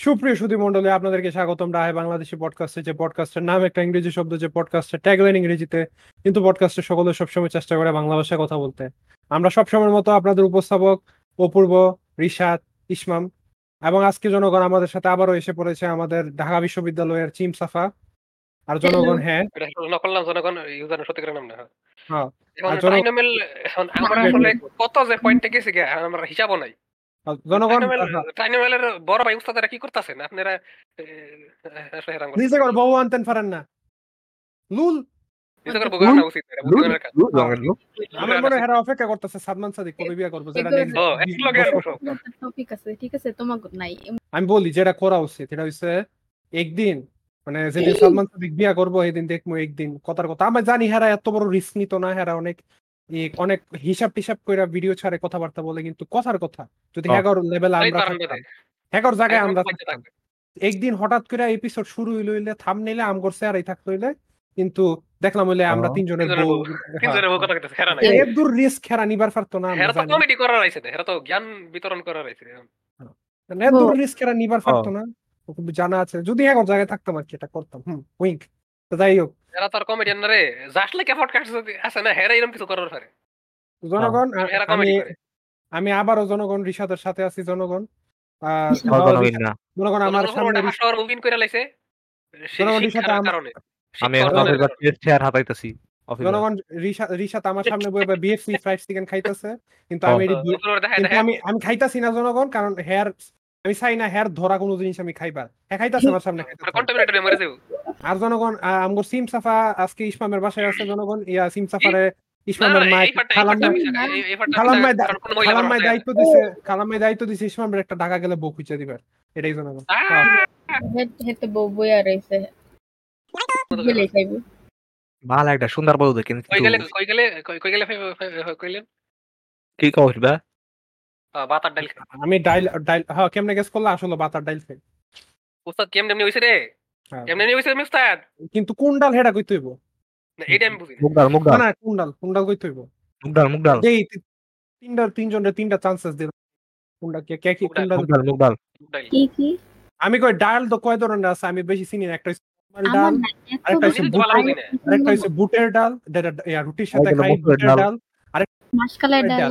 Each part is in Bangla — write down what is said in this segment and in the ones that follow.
সুপ্রিয় সুধী মণ্ডলী আপনাদেরকে স্বাগতম। রায় বাংলাদেশি পডকাস্টে যে পডকাস্টের নাম একটা ইংরেজি শব্দ যে পডকাস্টের ট্যাগলাইন ইংরেজিতে কিন্তু পডকাস্টের সকলে সবসময় চেষ্টা করে বাংলা ভাষায় কথা বলতে। আমরা সবসময়ের মতো আপনাদের উপস্থাপক অপূর্ব রিশাদ ইসমাম এবং আজকে জনগণ আমাদের সাথে আবারও এসে পড়েছে আমাদের ঢাকা বিশ্ববিদ্যালয়ের চিম সাফা আর জনগণ হ্যাঁ। নকল নাম জনগণ ইউজার সত্যিকারের নাম না। হ্যাঁ। আমরা আসলে কত যে পয়েন্টে গেছি আমরা হিসাবও নাই। জনগণ টাইনোমেল হ্যাঁ, বড় ভাই উস্তাদেরা কি করতেছেন? আপনারা এ, আসলে হেরান করতেছেন। নিজে করে বউ আনতেন পারেন না। লুল। নিজে করে বুঝা না উচিত এটা বুঝানোর কাজ। আমার মনে হয় অপেক্ষা করতেছে সাদমান সাদিক কবে বিয়ে করব। টপিক আছে ঠিক আছে তোমার নাই। আমি বলি যেটা করা উচিত এটা হচ্ছে একদিন মানে যেদিন সালমান সাদিক বিয়া করব সেদিন দেখব একদিন কথার কথা। আমি জানি হেরা এত বড় রিস্ক নিত না হেরা অনেক অনেক হিসাব টিসাব করে ভিডিও ছাড়ে কথাবার্তা বলে কিন্তু কথার কথা। যদি হ্যাঁ। হ্যাকার লেভেল আমরা হ্যাকার জায়গায় আমরা। একদিন হঠাৎ করে এপিসোড শুরু হইল হইলে থাম নিলে আম করছে আর এই থাকতো হইলে কিন্তু দেখলাম হইলে আমরা হ্যাঁ। তিনজনের বউ। তিনজনের বউ কথা কইতেছে, হেরা নাই। এর দূর রিস্ক হেরা নিবার পারতো না আমরা হেরা তো কমেডি করার আইছে না, হেরা তো জ্ঞান বিতরণ করার আইছে মানে এত রিস্ক এরা নিবার পারতো না খুব জানা আছে। যদি এখন জায়গায় থাকতাম আর কি এটা করতাম। হুম উইঙ্ক তো যাই হোক। হেরা তো আর কমেডিয়ান না রে। জাস্ট লাইক পডকাস্ট যদি আছে না হেরা এরকম কিছু করার পারে। জনগণ হেরা আমি কমেডি করে। আমি আবারও জনগণ রিশাদের সাথে আছি জনগণ। জনগণ আমার সামনে রিশাদ- মুভিন করে লাইছে। জনগণ কারণে। আমি এখন হাতাইতেছি। জনগণ রিশাদ আমার সামনে বসে বিএফসি ফ্রাইড চিকেন খাইতেছে। কিন্তু আমি। আমি আমি খাইতাছি না জনগণ কারণ হেয়ার আমি চাই না হেয়ার ধরা কোনো জিনিস আমি খাইবার হ্যাঁ খাইতাছে আমার সামনে। কন্টামিনেটরে মরে যাব? আর জনগণ আহ, আমগো সিম সাফা আজকে ইসমামের বাসায় আছে জনগণ ইয়া সিম সাফারে ইসমামের মা এই ফাটটা খালাম মা- মিশা এই- এই ফাটটা খালাম মিশা মাই কারণ কোনো মহিলা খালাম মাই মানুষ দায়িত্ব দিছে খালাম মাই দায়িত্ব দিছে ইসমামের একটা ঢাকা গেলে বউ খুঁজে দিবার এটাই জনগণ! হেতে বউ বইয়া রইছে গেলে খাইবো ভালো একটা সুন্দর বউ দেখেন কই গেলে কই গেলে কই- কই গেলে কইলেন কি কইস বা আহ, বাতার ডাল আমি ডাইল ডাইল হ্যাঁ কেমনে গেস করলে? আসলে বাতার ডাইল খাই। উস্তাদ কেমনে এমনি হইছে রে? হ্যাঁ। কেমনে এমনি হইছে আমি কিন্তু কোন ডাল হেডা কইতে হইব? না, এইটা আমি বুঝি না। মুগডাল না মুগডাল না কোন ডাল কোন ডাল কইতে হইব? মুগডাল মুগডাল যেই তি- তিনটা তিনটা চান্সেস দিল কোনটা কে কে কি কোন ডাল? ডাল। কি কি? আমি কই ডাল তো কয় ধরনের আছে? আমি বেশি চিনি না। একটা ডাল আরেকটা বেশি হচ্ছে বুট- ভালো আরেকটা হচ্ছে বুটের ডাল যেটা রুটির সাথে আরেকটা খাই বুটের ডাল। মাসকালের ডাল ডাল।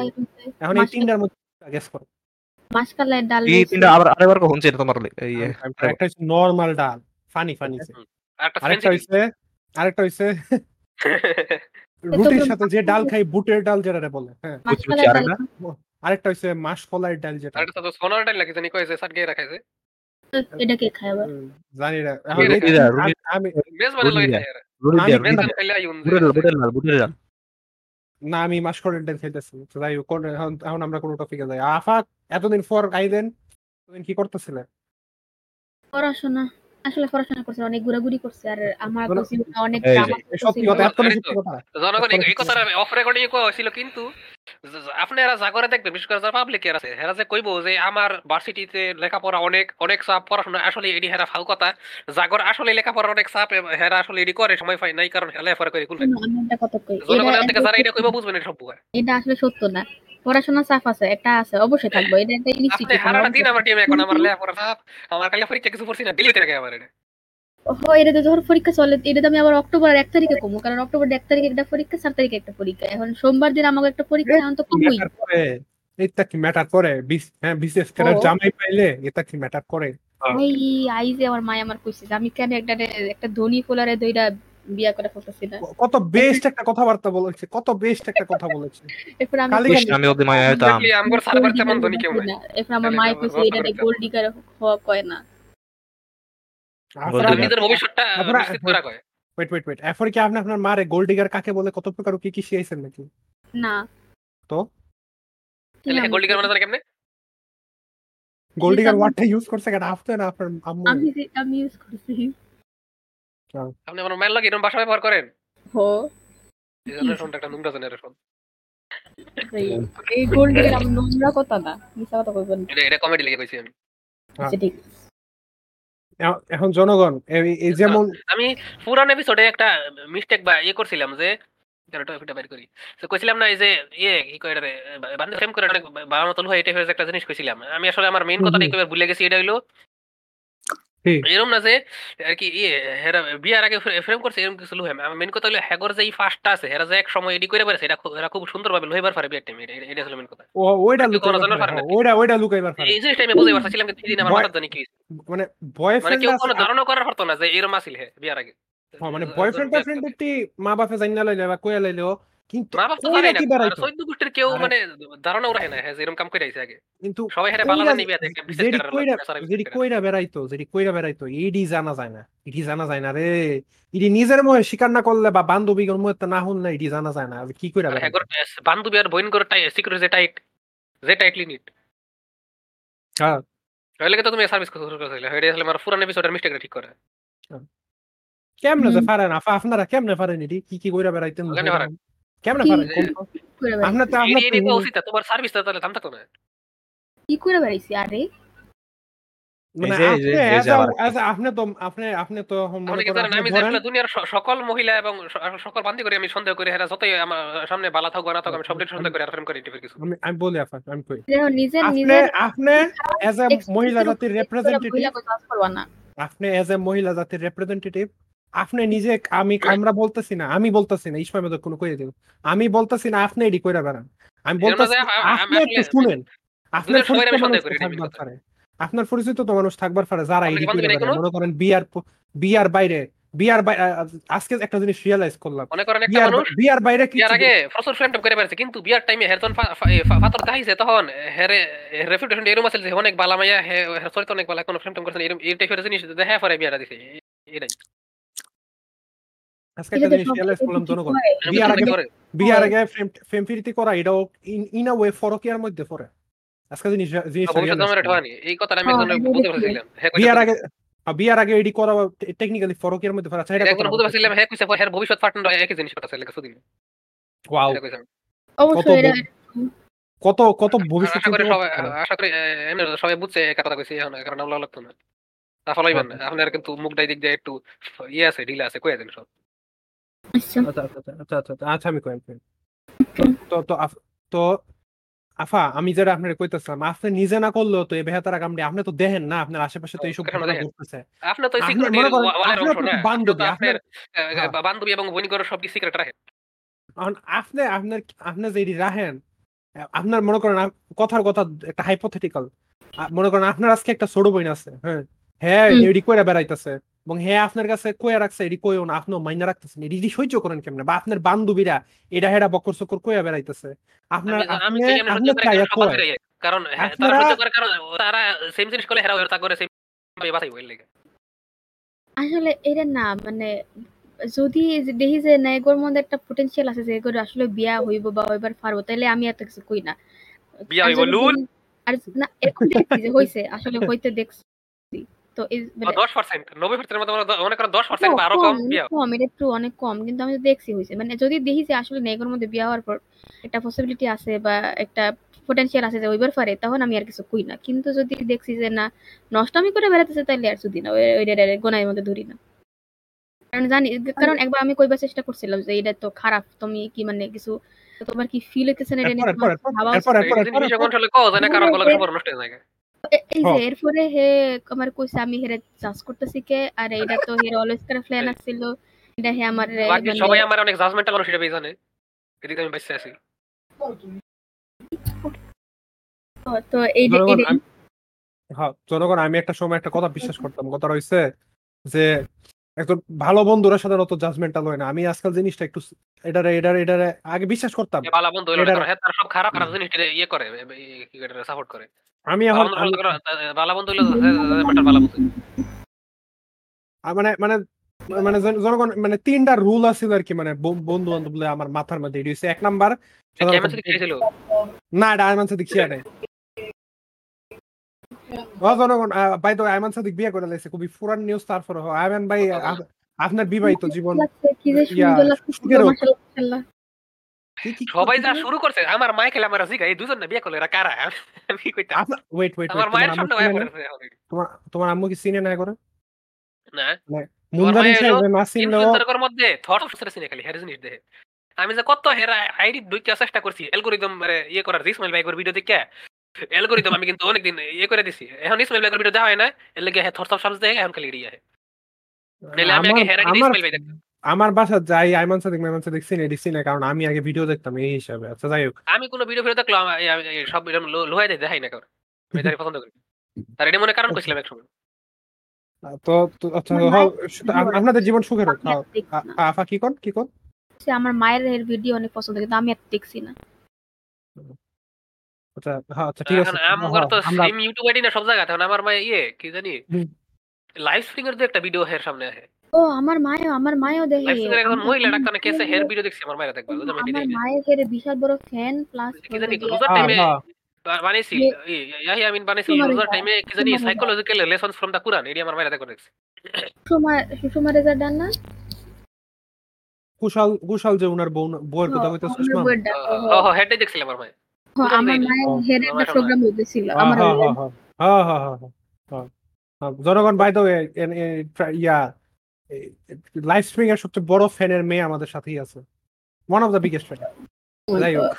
এখন এই তিনটার মধ্যে গেস করো মাসকালের ডাল এই তিনটা আবার আরেকবার কখন ছিল তোমার এই একটা হচ্ছে নরমাল ডাল ফানি ফানি আরেকটা আরেকটা হইছে আরেকটা হইছে। রুটির সাথে যে ডাল খাই বুটের ডাল যেটা বলে হ্যাঁ। মাসকালের আরেকটা? আরেকটা হইছে মাসকলাইয়ের ডাল যেটা। আরেকটা তো সোনার ডাল লাগে জানি কইছে সাট গিয়ে রাখাইছে এটা কে খায় আবার? জানি না। আমি বুটের। বুটের ডাল বুটের ডাল। না, আমি মাস কোয়ারেন্টাইন খেলতেছি। যাই হোক এখন আমরা কোনো টপিকে যাই। আফাক এতদিন ফর আইলেন এতদিন কি করতেছিলে পড়াশোনা। আসলে পড়াশোনা করছে অনেক ঘোরাঘুরি করছে আর আমার। অনেক জনগণ এই- কথাটা অফ রেকর্ডিং হয়েছিল কিন্তু আপনারা যা করে দেখবেন বিশেষ করে যারা পাবলিক এর আছে হেরা যে কইবো যে আমার ভার্সিটিতে লেখাপড়া অনেক অনেক চাপ পড়াশোনা আসলে এডি হেরা ফাউ কথা। জাগর আসলে লেখাপড়া অনেক চাপ হেরা আসলে এডি করে সময় পায় নাই কারণ হেলা করে জনগণের থেকে যারা এটা এটা কইবো বুঝবেন এটা সব এটা আসলে সত্য না। পড়াশোনা চাপ আছে একটা আছে অবশ্যই থাকব। এটা একটা আপনি ইনস্টিটিউট দিন আমার টিমে এখন আমার লেখাপড়া চাপ। আমার কালে পরীক্ষা কিছু পড়ছি না দিল্লিতে রাখে আমার এটা। ও এটা তো ধর পরীক্ষা চলে এটা তো আমি আবার অক্টোবর এক তারিখে কমু কারণ অক্টোবর এক তারিখে একটা পরীক্ষা চার তারিখে একটা পরীক্ষা। এখন সোমবার দিন আমাকে একটা পরীক্ষা এখন তো কমুই। এটা কি ম্যাটার করে? বিস- হ্যাঁ বিশেষ করে ও। জামাই পাইলে এটা কি ম্যাটার করে? এই আইজে আমার মায় আমার কইছে যে আমি কেন একটা একটা ধনী ফুলারে দইরা বিয়া করে ফেলতেছি না। কত বেস্ট একটা কথাবার্তা বলেছে কত বেস্ট একটা কথা বলেছে। এরপর আমি আমি ওদের মায়া হইতাম Exactly, সার্ভার তেমন ধনী কেউ না। এরপর আমার কইছে এটা গোল্ড ডিগার হওয়া কয় না। আপনার নিজের ভবিষ্যৎটা নিশ্চিত করা কয়। ওয়েট ওয়েট ওয়েট এরপর কি আপনি আপনার মারে গোল্ড ডিগার কাকে বলে কত প্রকার কি কি শিখাইছেন নাকি? না। তো? তাহলে গোল্ড ডিগার মানে কেমনে? গোল্ড ডিগার ওয়ার্ডটা ইউজ করছে কেন? আপনি না আপনার আম্মু? আমি আমি ইউজ করছি। আপনি আমার মায়ের লাগে এরকম ভাষা ব্যবহার করেন? হো। জেনারেশনটা একটা নোংরা জেনারেশন এই- এই গোল্ড ডিগার আমার নোংরা কথা না মিছা কথা কইবেন না। এটা এটা কমেডি লেগে কইছি আমি। আচ্ছা ঠিক। এখন জনগণ এই- যেমন আমি পুরান এপিসোডে একটা মিস্টেক বা ইয়ে করছিলাম যে এটা বের করি। তো কইছিলাম না এই যে ইয়ে কি কয় এটা বান্ধব ফ্রেম করে বাবা মতন হয় এটা হয়েছে একটা জিনিস কইছিলাম। আমি আসলে আমার মেইন কথাটা একবার ভুলে গেছি এটা হইল ঠিক। এরকম না যে আর কি ইয়ে হেরা বিয়ার আগে ফ্রেম করছে এরকম কিছু লুহে মেন কথা হলো হ্যাগর যে এই ফার্স্টটা আছে হেরা যে এক সময় এডি করে পারছে এটা এরা খুব সুন্দরভাবে লইবার পারে বিয়ার টাইম এটা এটা হলো মেন কথা ও ওইটা লুকাইবার পারে, পারে ওইটা ওইটা লুকাইবার পারে এই জিনিসটা আমি বুঝতে পারছিলাম কিন্তু সেদিন আমার মাথা জানি কি। মানে মানে বয়ফ্রেন্ড কেউ কোনো ধারণা করার পারতো না যে এরকম আছিল হে বিয়ার আগে মানে বয়ফ্রেন্ড টাইফ্রেন্ড একটি মা বাপে জানি না লাইলে বা কইয়া লাইলেও কিন্তু গোষ্ঠীর কেউ মানে না হ্যাঁ এরকম কাম করে আইছে আগে। কিন্তু সবাই হেরে বালা কইরা- জানি বিয়া দেখে বিশেষ যেটি কইরা নেশারা যেটি বিশেষ করে। কইরা বেড়াইতো যেটি কইরা বেড়াইতো এডি জানা যায় না এডি জানা যায় না রে। এডি নিজের মুখে স্বীকার না করলে বা বান্ধবীর মুখে না জানা যায় না কি কইরা হ্যাগর বান্ধবী আর বইন করে টাই সিকিউরিটি যে টাইট যে টাইটলি নিট হ্যাঁ। তো তুমি সার্ভিস শুরু করেছিলে এটা আসলে আমার পুরান এপিসোডের মিস্টেকটা ঠিক করে। কেমনে যে। পারেন আপনারা কেমনে পারেন এডি? কি কি কইরা বেড়াইতেন কেমনে পারেন? আপনার তো তোমার সার্ভিসটা তাহলে দাম থাকতো না কি করে বেড়াইছি আরে। মানে আপনি তো তো আমি দুনিয়ার সকল মহিলা এবং সকল বান্দি করে আমি সন্দেহ করি এরা যতই আমার সামনে বালা থাকুক না থাকুক আমি সবটাই সন্দেহ করি আর করি কিছু আমি আমি বলি আমি কই। আপনি এজ এ মহিলা জাতির রিপ্রেজেন্টেটিভ আপনি এজ এ মহিলা জাতির রিপ্রেজেন্টেটিভ আপনি নিজে আমি আমরা বলতেছি না আমি বলতেছি না ইসমাইল মেদক কোনো কইয়ে দেব। আমি বলতেছি না আপনি এডি কইরা বেড়ান। আমি বলতেছি আপনি একটু শুনেন। আপনার পরিচিত মানুষ মেন থাকবার। পারে। আপনার পরিচিত তো মানুষ থাকবার পারে যারা এডি কইরা কোনো? মনে করেন বিয়ার বিয়ার বাইরে বিয়ার আজকে একটা জিনিস রিয়েলাইজ করলাম। মনে করেন একটা মানুষ বিয়ার বাইরে কি আগে প্রচুর ফ্রেম করে বেড়াচ্ছে কিন্তু বিয়ার টাইমে হের যখন ফা- ফা- এ ফা- ফাতর দেখাইছে তখন হেরে রেপুটেশন এরকম আছে যে অনেক বালা মাইয়া হে চরিত্র অনেক বালা কোনো ফ্রেম টেম করছে না, এরকম এই টাইপের জিনিস দেখা পরে বিয়ারা দিছে এটাই। আজকে একটা জিনিস রিয়েলাইজ করলাম জনগণ বিয়ার আগে বিয়ার আগে ফেম ফিরিতি করা এটাও ইন আ ওয়ে ফরকিয়ার মধ্যে পড়ে। আজকে জিনিস জিনিস এই কথাটা আমি হ্যাঁ। পারছিলাম। হ্যাঁ বিয়ার আগে বিয়ার আগে এডি করা টেকনিক্যালি ফরকিয়ার মধ্যে পড়ে। আচ্ছা এটা পারছিলাম। হ্যাঁ কইছে হের ভবিষ্যৎ পার্টনার একই জিনিস কথা ছিল কিছুদিন ওয়াও অবশ্যই কত কত ভবিষ্যৎ আশা করি এমনি সবাই বুঝছে কথা কইছি এখন কারণ আমরা লাগতো না। তা ফলাইবেন না। আপনার কিন্তু মুখটাই দিক দিয়ে একটু ইয়ে আছে ঢিলা আছে কইয়া দেন সব। আচ্ছা। আচ্ছা আচ্ছা আচ্ছা আচ্ছা আচ্ছা আচ্ছা আমি কই আমি তো তো তো আফা আমি যেটা আপনার কইতেছিলাম আপনি নিজে না করলেও তো এই বেহাতারা কামড়ে আপনি তো দেখেন না আপনার আশেপাশে তো এইসব ঘটনা ঘটতেছে। আপনি তো সিকিউরিটি মনে করেন, ওয়ালের অংশ না বান্ধবী, আপনি আপনার আপনার- হ্যাঁ। বান্ধবী এবং বইন সব কি সিক্রেট রাখেন আপনি আপনার আপনি যে এটি রাখেন আপনার মনে করেন কথার কথা একটা হাইপোথেটিক্যাল মনে করেন আপনার আজকে একটা ছোট বোন আছে হ্যাঁ। হ্যাঁ হুম। এডি কইরা বেড়াইতেছে। এবং হ্যাঁ আপনার কাছে কইয়া রাখছে এডি কইও না আপনিও মাইনা রাখতেছেন এডি সহ্য করেন কেমনে? বা আপনার বান্ধবীরা এটা হেডা বকর চকর কইয়া বেড়াইতেছে। আপনার আপনি আপনি চাইয়া কয়। কারণ হ্যাঁ, তারা সহ্য করে কারণ তারা সেম জিনিস করে হেরা করে সেম লেগে। আসলে এটা না মানে যদি দেখি যে না এগোর মধ্যে একটা পটেনশিয়াল আছে যে এগোর আসলে বিয়া হইব বা হইবার পারব তাহলে আমি এত কিছু কই না। বিয়া আর হইব লুল। আর না এরকম দেখছি যে হইছে আসলে হইতে দেখছি। তো মানে দশ পার্সেন্ট নব্বই পার্সেন্টের মধ্যে মনে করেন দশ পার্সেন্ট আরও কম বিয়া। কম এটা একটু অনেক কম কিন্তু আমি দেখছি হইছে। মানে যদি দেখি যে আসলে নেগোর মধ্যে বিয়া হওয়ার পর একটা পসিবিলিটি আছে বা একটা পটেনশিয়াল আছে যে হইবার পারে তখন আমি আর কিছু কই না। কিন্তু যদি দেখছি যে না নষ্টমি করে বেড়াতেছে তাহলে আর শুধু না ওই- গোনার মধ্যে ধরি না। কারণ জানি কারণ একবার আমি কইবার চেষ্টা করছিলাম যে এটা তো খারাপ তুমি কি মানে কিছু তোমার কি ফিল হইতেছে না এটা নিয়ে? ভাবা এই হয়ে। যে। এরপরে হে আমার কইছে আমি হেরে চাষ করতেছি কে? আর এটা তো হের অলওয়েজ করে প্ল্যান আছিল। এটা হে আমার বাকি মানে- সবাই আমার অনেক জাজমেন্টাল মানুষ এটা জানে। এদিকে আমি বাইসে আছি। তো- তো এই যে জনগণ, আমি- হ্যাঁ, জনগণ আমি একটা সময় একটা কথা বিশ্বাস করতাম। কথা রয়েছে যে একজন ভালো বন্ধুরা সাধারণত জাজমেন্টাল হয় না। আমি আজকাল জিনিসটা একটু এটারে এটারে এটারে আগে বিশ্বাস করতাম। বালা বন্ধু না, তারা সব খারাপ খারাপ জিনিস ইয়ে করে সাপোর্ট করে। আমি এখন মানে মানে মানে জনগণ মানে তিনটা রুল আছিল আর কি মানে বন্ধু বান্ধব আমার মাথার মধ্যে। এটি এক নাম্বার। না এটা আয়মান সাদিক ছিয়া নাই। জনগণ ভাই তো আয়মান সাদিক বিয়ে করে লাইছে খুবই পুরান নিউজ তারপর আয়মান ভাই আপনার বিবাহিত জীবন লাগছে, কি। কি- সবাই যা শুরু করছে আমার খেলে আমার জিগা এই দুজন না বিয়ে করলে এরা কারা? আমি কইতাম। ওয়েট ওয়েট আমার মায়ের সামনে মায়া পড়েছে তোমার তোমার আম্মু কি সিনে না করে না। মায়ের সাহেব না চিনলেও ইনফ্লুয়েন্সারের মধ্যে থট অফ সিনে খালি হেরে জিনিস দেখে আমি যে কত হেরা আইডি দুইটা চেষ্টা করছি অ্যালগরিদম ইয়ে করার ইসমাইল ভাই ভিডিও দেখে অ্যালগরিদম আমি কিন্তু অনেকদিন ইয়ে করে দিছি। এখন ইসমাইল ভাইয়ের ভিডিও দেখা হয় না এর লেগে হ্যাঁ থরসব সামস দেখে এখন খালি এড়িয়ে আহে। নাহলে আমি আগে হেরা ইসমাইল ভাই দেখতাম। আমার বাসা যাই আইমান সাদিক মাইমান সাদিক সিনে দেখছি না কারণ আমি আগে ভিডিও দেখতাম এই হিসাবে। আচ্ছা যাই হোক। আমি কোনো ভিডিও ফিরে দেখল আমার এই- এই সব এরকম লোহাই দেয় দেখাই না কারণ আমি তারই পছন্দ করি। তার এটা মনে কারণ কইছিলাম একসময়। তো তো আচ্ছা আপনাদের জীবন সুখের হোক। আফা কি কোন কি কোন? সে আমার মায়ের এর ভিডিও অনেক পছন্দ কিন্তু আমি আর দেখছি না। আচ্ছা হ্যাঁ আচ্ছা ঠিক আছে। আমার তো সেম ইউটিউব আইডি না সব জায়গাতে। এখন আমার মা ইয়ে কি জানি? লাইভ স্ট্রিং এর তো একটা ভিডিও হের সামনে আসে। ও আমার মায়েও আমার মায়েও দেখে। এর মহিলা ডাক্তার না কেসে হের ভিডিও দেখছি আমার মায়ের দেখবা দেখি মায়ের বিশাল বড় ফ্যান প্লাস কি জানি রোজার টাইমে। বানাইছি ইয়াহি আমিন বানাইছিল সুমার রোজার টাইমে কি জানি psychological lessons from the Quran আমার মায়ের দেখো দেখছি। সুষমা সুষমা রেজার ডান না? কুশাল কুশাল যে ওনার বউ বউয়ের কথা ডাক, ও, দেখছিলাম আমার মায়ের। আমার মায়ের একটা শোনা। প্রোগ্রাম হইতেছিল আমার হ্যাঁ, হ্যাঁ, হ্যাঁ, হ্যাঁ, হ্যাঁ, হ্যাঁ, হ্যাঁ, হ্যাঁ। জনগণ by the way yeah live এর সবচেয়ে বড় ফ্যানের মেয়ে আমাদের সাথেই আছে। One of the biggest fan যাই হোক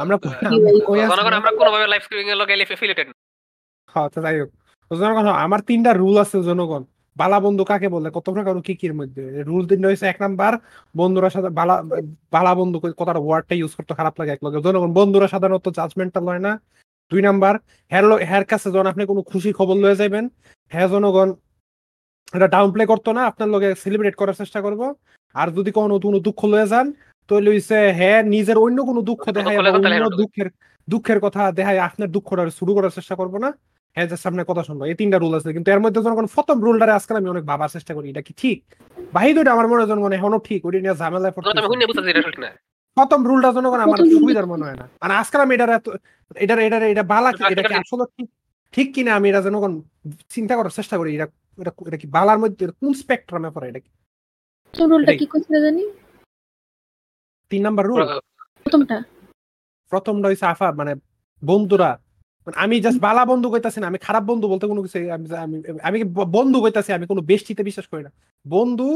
আমরা আমরা কোনোভাবে লাইভ স্ট্রিমিং এর লগে এফিলিয়েটেড হ্যাঁ তো যাই হোক। জনগণ হ্যাঁ, আমার তিনটা রুল আছে জনগণ। বালা বন্ধু কাকে বলে? কত প্রকার কি কির মধ্যে? রুল তিনটা হয়েছে এক নাম্বার বন্ধুরা সাথে বালা বালা বন্ধু কথাটা ওয়ার্ডটা ইউজ করতে খারাপ লাগে এক লগে জনগণ বন্ধুরা সাধারণত জাজমেন্টাল হয় না। দুই নাম্বার হ্যার লো- হ্যার কাছে যখন আপনি কোনো খুশি খবর লয়ে যাবেন হ্যাঁ জনগণ এটা ডাউন প্লে করতো না আপনার লগে সেলিব্রেট করার চেষ্টা করব। আর যদি কোনো কোনো দুঃখ লয়ে যান তাহলে হইছে হ্যাঁ নিজের অন্য কোনো দুঃখ দুঃখ দেখায় যান, অন্য দুঃখের দুঃখের কথা দেখায় আপনার দুঃখটা শুরু করার চেষ্টা করব না। হ্যাঁ যে সামনে কথা শুনব এই তিনটা রুল আছে। কিন্তু এর মধ্যে যখন প্রথম রুলটারে আজকাল আমি অনেক ভাবার চেষ্টা করি এটা কি ঠিক? বাহি দুইটা আমার মনে হয় মনে হয় এখনও ঠিক ওইটা নিয়ে ঝামেলায় পড়তে এটা প্রথম রুলটা জনগণ আমার সুবিধার মনে হয় না। আর আজকাল আমি এটার এত এটার এটার এটা বালা কি এটা কি আসলে ঠিক ঠিক কিনা আমি এটা জনগণ চিন্তা করার চেষ্টা করি এটা এটা এটা কি বালার মধ্যে কোন স্পেকট্রামে পড়ে? এটা কি? রুলটা কি জানি? তিন নাম্বার রুল। প্রথমটা। প্রথমটা হইছে আফা মানে বন্ধুরা। মানে আমি জাস্ট বালা বন্ধু কইতাছি না আমি খারাপ বন্ধু বলতে কোনো কিছু আমি আমি আমি বন্ধু কইতাছি আমি কোনো বেষ্টিতে বিশ্বাস করি না। বন্ধু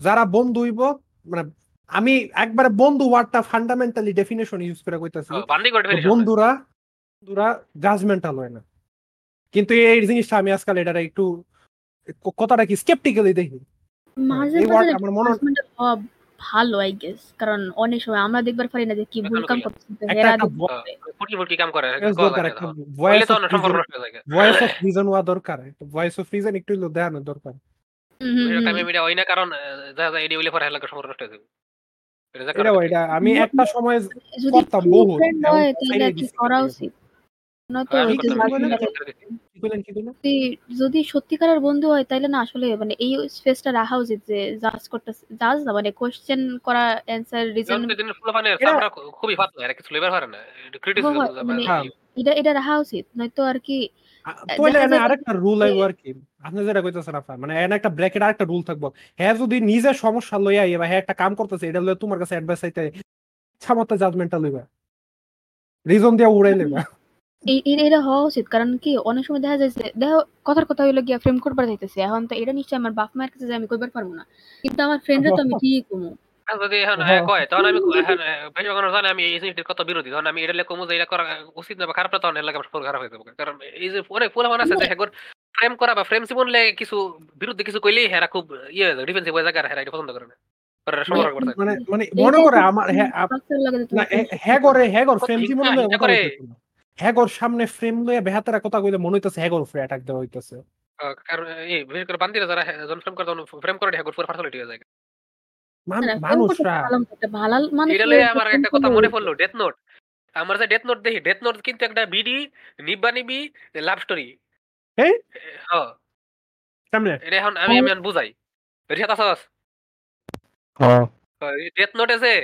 যারা বন্ধু হইব মানে আমি একবারে বন্ধু ওয়ার্ডটা ফান্ডামেন্টালি ডেফিনেশন ইউজ করে কইতাছি। বন্ধুরা বন্ধুরা জাজমেন্টাল হয় না। কিন্তু এই জিনিসটা আমি আজকাল এটা একটু কথাটা কি স্কেপটিক্যালি দেখি। মাঝে আমার মনে হয়- ভালো আই গেস কারণ অনেক সময় আমরা দেখবার পারি না যে কি ভুল কাম করতেছে। ফুটি ফুটি কাম করে? দরকার একটা ভয়েস অফ ভয়েস রিজন হওয়া দরকার। ভয়েস অফ রিজন একটু দেখানো দরকার। হুম, হুম, হুম। মিডিয়া হয় না কারণ আহ, যা যা এডি হইলে পরে হেলাকে সম্পর্ক নষ্ট হয়ে যাবে। এটা আমি একটা সময় করতাম বহুত, তাহলে কি করা উচিত? যদি যদি সত্যিকারের বন্ধু হয় তাহলে না আসলে মানে এই স্পেসটা রাখা উচিত যে জাজ করতেছে জাজ না মানে কোশ্চেন করা অ্যান্সার রিজন খুবই এরা কিছু লেবার না ক্রিটিসিজম মানে হ্যাঁ। এটা এটা রাখা উচিত নয়তো আর কি আরেকটা রুল আইব আর কি। আপনি যেটা কইতেছেন আপা মানে এনে একটা ব্র্যাকেট আরেকটা রুল থাকব। হ্যাঁ যদি নিজের সমস্যা লইয়া আইয়ে বা হ্যাঁ একটা কাম করতেছে এটা লইয়া তোমার কাছে অ্যাডভাইস চাইতে ইচ্ছা মতো জাজমেন্টাল লইবা। রিজন দিয়া উড়াই লইবা। এই এই- এটা হওয়া উচিত। কারণ কি অনেক সময় দেখা যায় যে দেখো কথার কথা হইল গিয়া ফ্রেম করবার যাইতেছে? এখন তো এটা নিশ্চয়ই আমার বাপ মায়ের কাছে আমি কইবার পারব না। কিন্তু আমার ফ্রেন্ডরা তো আমি ঠিকই কমু? যদি এখন হ্যাঁ। কয় তখন আমি এখন বেশি জানি আমি এই জিনিসটির কত বিরোধী তখন আমি এটা কমু যে এটা করা উচিত না বা খারাপ না তখন এর আমার খারাপ হয়ে যাবে। কারণ এই যে অনেক ফুলফান আছে যে হেগর ফ্রেম করা বা ফ্রেম কিছু বিরুদ্ধে কিছু কইলেই হেরা খুব ইয়ে ডিফেন্সিভ হয়ে যায় হেরা এটা পছন্দ করে না। পরে এরা সম্পর্ক করতে মানে মানে মনে করে আমার হ্যাঁ হ্যাঁ করে হ্যাঁ ফ্রেম জীবন হিংসা করে। হ্যাঁ গর সামনে ফ্রেম লইয়া বেহাতারা কথা কইলে মনে হইতেছে হ্যাঁ গর ফ্রে অ্যাটাক দেওয়া হইতেছে। কারণ এই বিশেষ করে বান্দিরা যারা যখন ফ্রেম করে ফ্রেম করে পুরো ফার্সিলিটি হয়ে যায়। মান- মানুষরা মানে আমার একটা কথা মনে পড়ল ডেথ নোট আমার যে ডেথ নোট দেখি ডেথ নোট কিন্তু একটা বিডি নিব্বা নিবি লাভ স্টোরি? হ্যাঁ এখন আমি আমি এখন বুঝাই। রিহাত আসাস ডেথ নোটে যে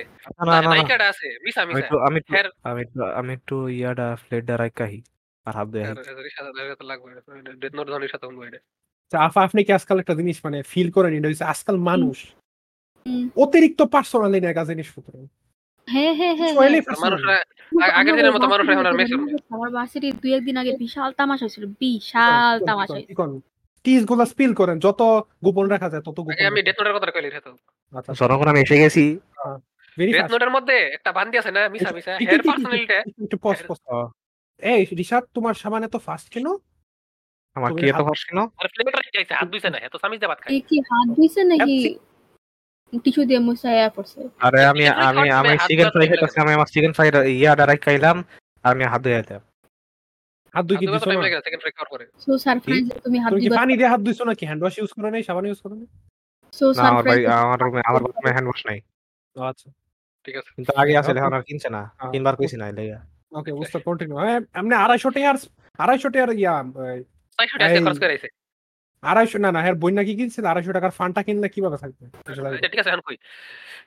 না না না আছে মিসা মিসা আমি আমি আমি একটু ইয়াডা ফ্লেডা রাইকাহি আর হাব দেই ডেথ নোট ধরনের সাথে হইবে আফা আপনি কি আজকাল একটা জিনিস মানে ফিল করেন এটা হচ্ছে আজকাল মানুষ অতিরিক্ত পার্সোনালি নেগা জিনিসপত্র হ্যাঁ হ্যাঁ হ্যাঁ হ্যাঁ। মানুষরা আগের দিনের মতো বাসায় মানুষ এখন আর যেটা মেসে আমার বাসায় দুই একদিন আগে বিশাল তামাশা হয়েছিল বিশাল তামাশা হয়েছিল। টিজগুলা স্পিল করেন? যত গোপন রাখা যায় তত গোপন আমি ডেথ নোটের কথা কইলি রিহাত আচ্ছা, জনগণ আমি এসে গেছি। ডেথ নোটের মধ্যে একটা বান্দি আছে না মিসা মিসা হের পার্সোনালিটা একটু পজ পজ এই রিশাদ তোমার সামানে তো ফাস্ট কেন? আমার কি এত হাত- কেন? আর চাইছে হাত ধুইছে না এত সামিজ খায়। কি হাত ধুইছে নাকি? টিস্যু দিয়ে মুছায়া পড়ছে। আরে আমি আমি আমি চিকেন ফ্রাই খাইতেছি আমি আমার চিকেন ফ্রাই ইয়াটা রাখ খাইলাম আর আমি হাত ধুয়ে দিলাম হাত দুই কি দিছো না? সেকেন্ড ফ্রাই পরে সো সারপ্রাইজ তুমি হাত তুমি দিবা পানি দিয়ে হাত ধুইছো নাকি? হ্যান্ড ওয়াশ ইউজ করো নাই? সাবান ইউজ করো নাই? সো সারপ্রাইজ আমার রুমে আমার রুমে হ্যান্ড ওয়াশ নাই। আচ্ছা। ঠিক আছে। কিন্তু আগে আছে এখন আর কিনছে না। তিনবার কইছি না লেগা। ওকে বুঝতে কন্টিনিউ এমনি আড়াইশো টাকার আড়াইশো টাকার ইয়া এই, 600 টাকা খরচ করে আইছে। আড়াইশো না না হ্যাঁ বন্যা কি কিনছিল আড়াইশো টাকার ফান্টা কিনলে কীভাবে থাকবে। আচ্ছা, ঠিক আছে এখন কই?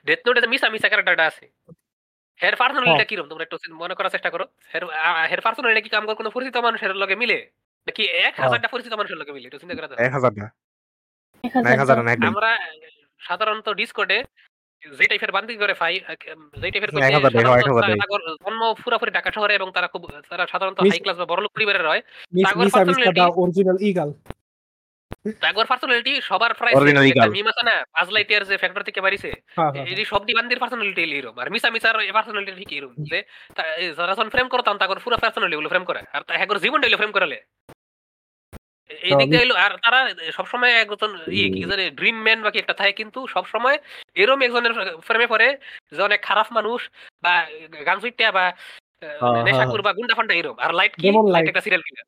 ডেথ নোটে মিসা মিসা ক্যারেক্টারটা আছে। হের পার্সোনালিটা হ্যাঁ। কীরকম তোমরা একটু মনে করার চেষ্টা করো। হের পার্সোনালিটা কি কাম করে কোনো পরিচিত মানুষের লগে মিলে? নাকি এক হ্যাঁ। হাজারটা পরিচিত মানুষের লগে মিলে? একটু চিন্তা করে দেখো। এক হাজার না এক হাজার না আমরা সাধারণত ডিসকর্ডে যে টাইপের বান্দি করে ফাই যে টাইপের। জন্ম পুরাপুরি ঢাকা শহরে এবং তারা খুব তারা সাধারণত হাই ক্লাস বা বড়লোক পরিবারের হয়। অরিজিনাল ইগাল তাগর পার্সোনালিটি সবার প্রায়. মিম আছে না? পাঁচ লাইটের যে ফ্যাক্টর থেকে বাড়িছে হ্যাঁ হ্যাঁ এই সব দিবান্দির পার্সোনালিটি এরকম আর মিসা মিসার পার্সোনালিটি ঠিক এরকম যে তা- যারা যখন ফ্রেম করো তখন পুরো পার্সোনালিটি গুলো ফ্রেম করে। আর হ্যাগর জীবন ফ্রেম করালে। এই তো দিক দিয়ে আর তারা সবসময় একজন ইয়ে কি জানে ড্রিম ম্যান বা কি একটা থাকে কিন্তু সবসময় এরম একজনের ফ্রেমে পড়ে যে অনেক খারাপ মানুষ বা গান বা হ্যাঁ, নেশাকুর বা গুন্ডা ফান্ডা এরম আর লাইট কি? লাইট। একটা সিরিয়াল কিলার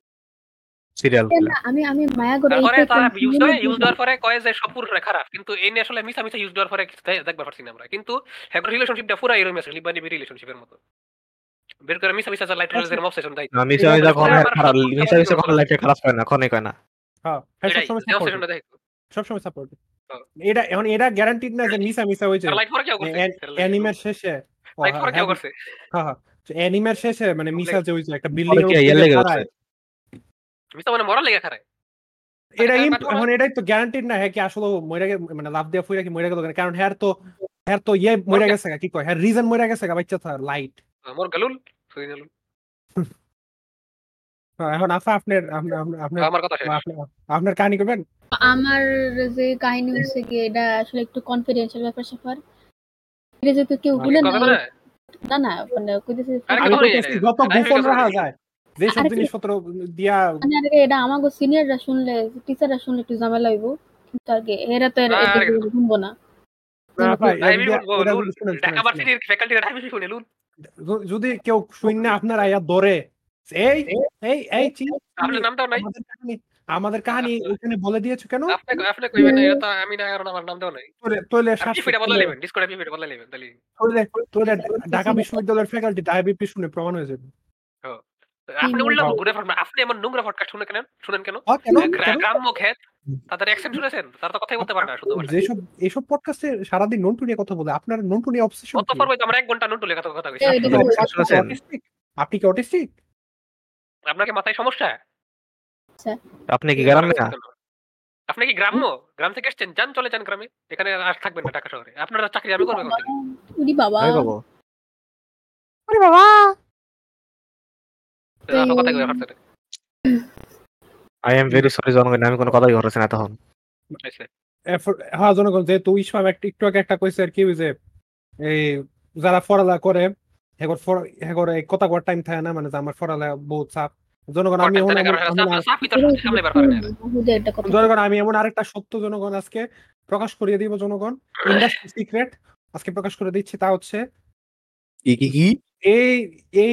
সিরিয়াল আমি আমি মায়া করে তারপরে তারা ইউজ হয় ইউজ দেওয়ার পরে কয় যে সব পুরো খারাপ কিন্তু এই নিয়ে আসলে মিসা মিসা ইউজ দেওয়ার পরে দে- দেখতে পারছি না আমরা। কিন্তু হ্যাঁ রিলেশনশিপটা পুরো এরকম আছে লিবানি রিলেশনশিপের মতো। বের করে মিসা মিসা লাইট রোলের অবসেশন দাই না মিশা মিশা কোন খারাপ সব- মিশা মিশা কোন লাইফে খারাপ হয় না কোনে কয় না হ্যাঁ হ্যাঁ দেখ। সবসময় সাপোর্ট হ্যাঁ। এটা এখন এটা গ্যারান্টিড না যে মিসা মিসা হয়েছে লাইট পরে কেউ করছে? অ্যানিমের শেষে। লাইট পরে হ্যাঁ, কেউ করছে? হ্যাঁ হ্যাঁ। অ্যানিমের শেষে মানে মিসা যে হয়েছে একটা বিল্ডিং কি মিসা মানে মরা লেগে খারাপ এটা এটাই তো গ্যারান্টিড না হ্যাঁ কি আসলে গে মানে লাভ দেওয়া ফুইরা কি মরে গেল কারণ হ্যার তো হ্যার তো ইয়ে মরে ওর- গেছে কি কয়? হ্যার রিজন মরে গেছে বাচ্চা লাইট মোর গালুল গালুল। এখন আফা আপনার আপনার আমার কথা আপনার- আপনার কাহিনী করবেন? আমার যে কাহিনী হচ্ছে কি এটা আসলে একটু কনফিডেন্সিয়াল ব্যাপার স্যাপার। এটা যেহেতু কেউ বলে না বলে? না না মানে কইতেছে। যত গোপন রাখা যায়। যেসব আরে কি- জিনিসপত্র দিয়া মানে এটা আমাকে সিনিয়ররা শুনলে টিচাররা শুনলে একটু ঝামেলা হইব। কিন্তু আর এরা তো শুনব না। না ভাই ভাই, যদি- কেউ শূন্য আপনার আয়া ধরে এই এই এই আপনার নামটাও নাই? আমাদের কাহিনী ওখানে বলে দিয়েছ কেন? আপনি আপনি কইবেন না, এটা আমি না কারণ আমার নামটাও নাই। তোলে আর পিপিটা বদলা নেবেন ডিসকর্ডে পিপিটা বদলা নেবেন তাহলে তোলে ঢাকা বিশ্ববিদ্যালয়ের ফ্যাকাল্টি ডায়াবিপি শুনে প্রমাণ হয়ে যাবে। আপনি হ্যাঁ। ঘুরে ফেলবেন। আপনি এমন নোংরা পডকাস্ট শুনে কেন শুনেন কেন? হ্যাঁ, কেন? গ্রা- কেন? গ্রাম্য খেত তাদের অ্যাকসেন্ট শুনেছেন? তারা তো কথাই বলতে পারে না শুধু যেসব এইসব পডকাস্টে সারাদিন নন্টু নিয়ে কথা বলে আপনার নন্টু নিয়ে অবসেশন কত পর্বে আমরা এক ঘণ্টা নোট কথা কথা কইছি। দেখো, শুনেছেন? আপনি কি অটিস্টিক আপনাকে মাথায় সমস্যা? আপনি কি গ্রামে? না আপনি কি গ্রাম্য? গ্রাম থেকে এসেছেন? যান চলে যান গ্রামে। এখানে আর থাকবেন না ঢাকা শহরে। আপনারা চাকরি আমি করব কোথা থেকে? বাবা। আমি বাবু। আপনার কথা কই আই এম ভেরি সরি জনগণ আমি কোনো কথাই করতেছি না তখন। আচ্ছা। হ্যাঁ জনগণ যেহেতু ইসমাম একটা একটু আগে একটা কইছে আর কি যে এই যারা ফরালা করে হেগর ফর হেগর এই কথা কর টাইম থাকে না মানে আমার ফরালা বহুত চাপ। জনগণ আমি এমন জনগণ আমি এমন আরেকটা সত্য জনগণ আজকে প্রকাশ করিয়ে দিব জনগণ। ইন্ডাস্ট্রি সিক্রেট আজকে প্রকাশ করে দিচ্ছি তা হচ্ছে কি এই এই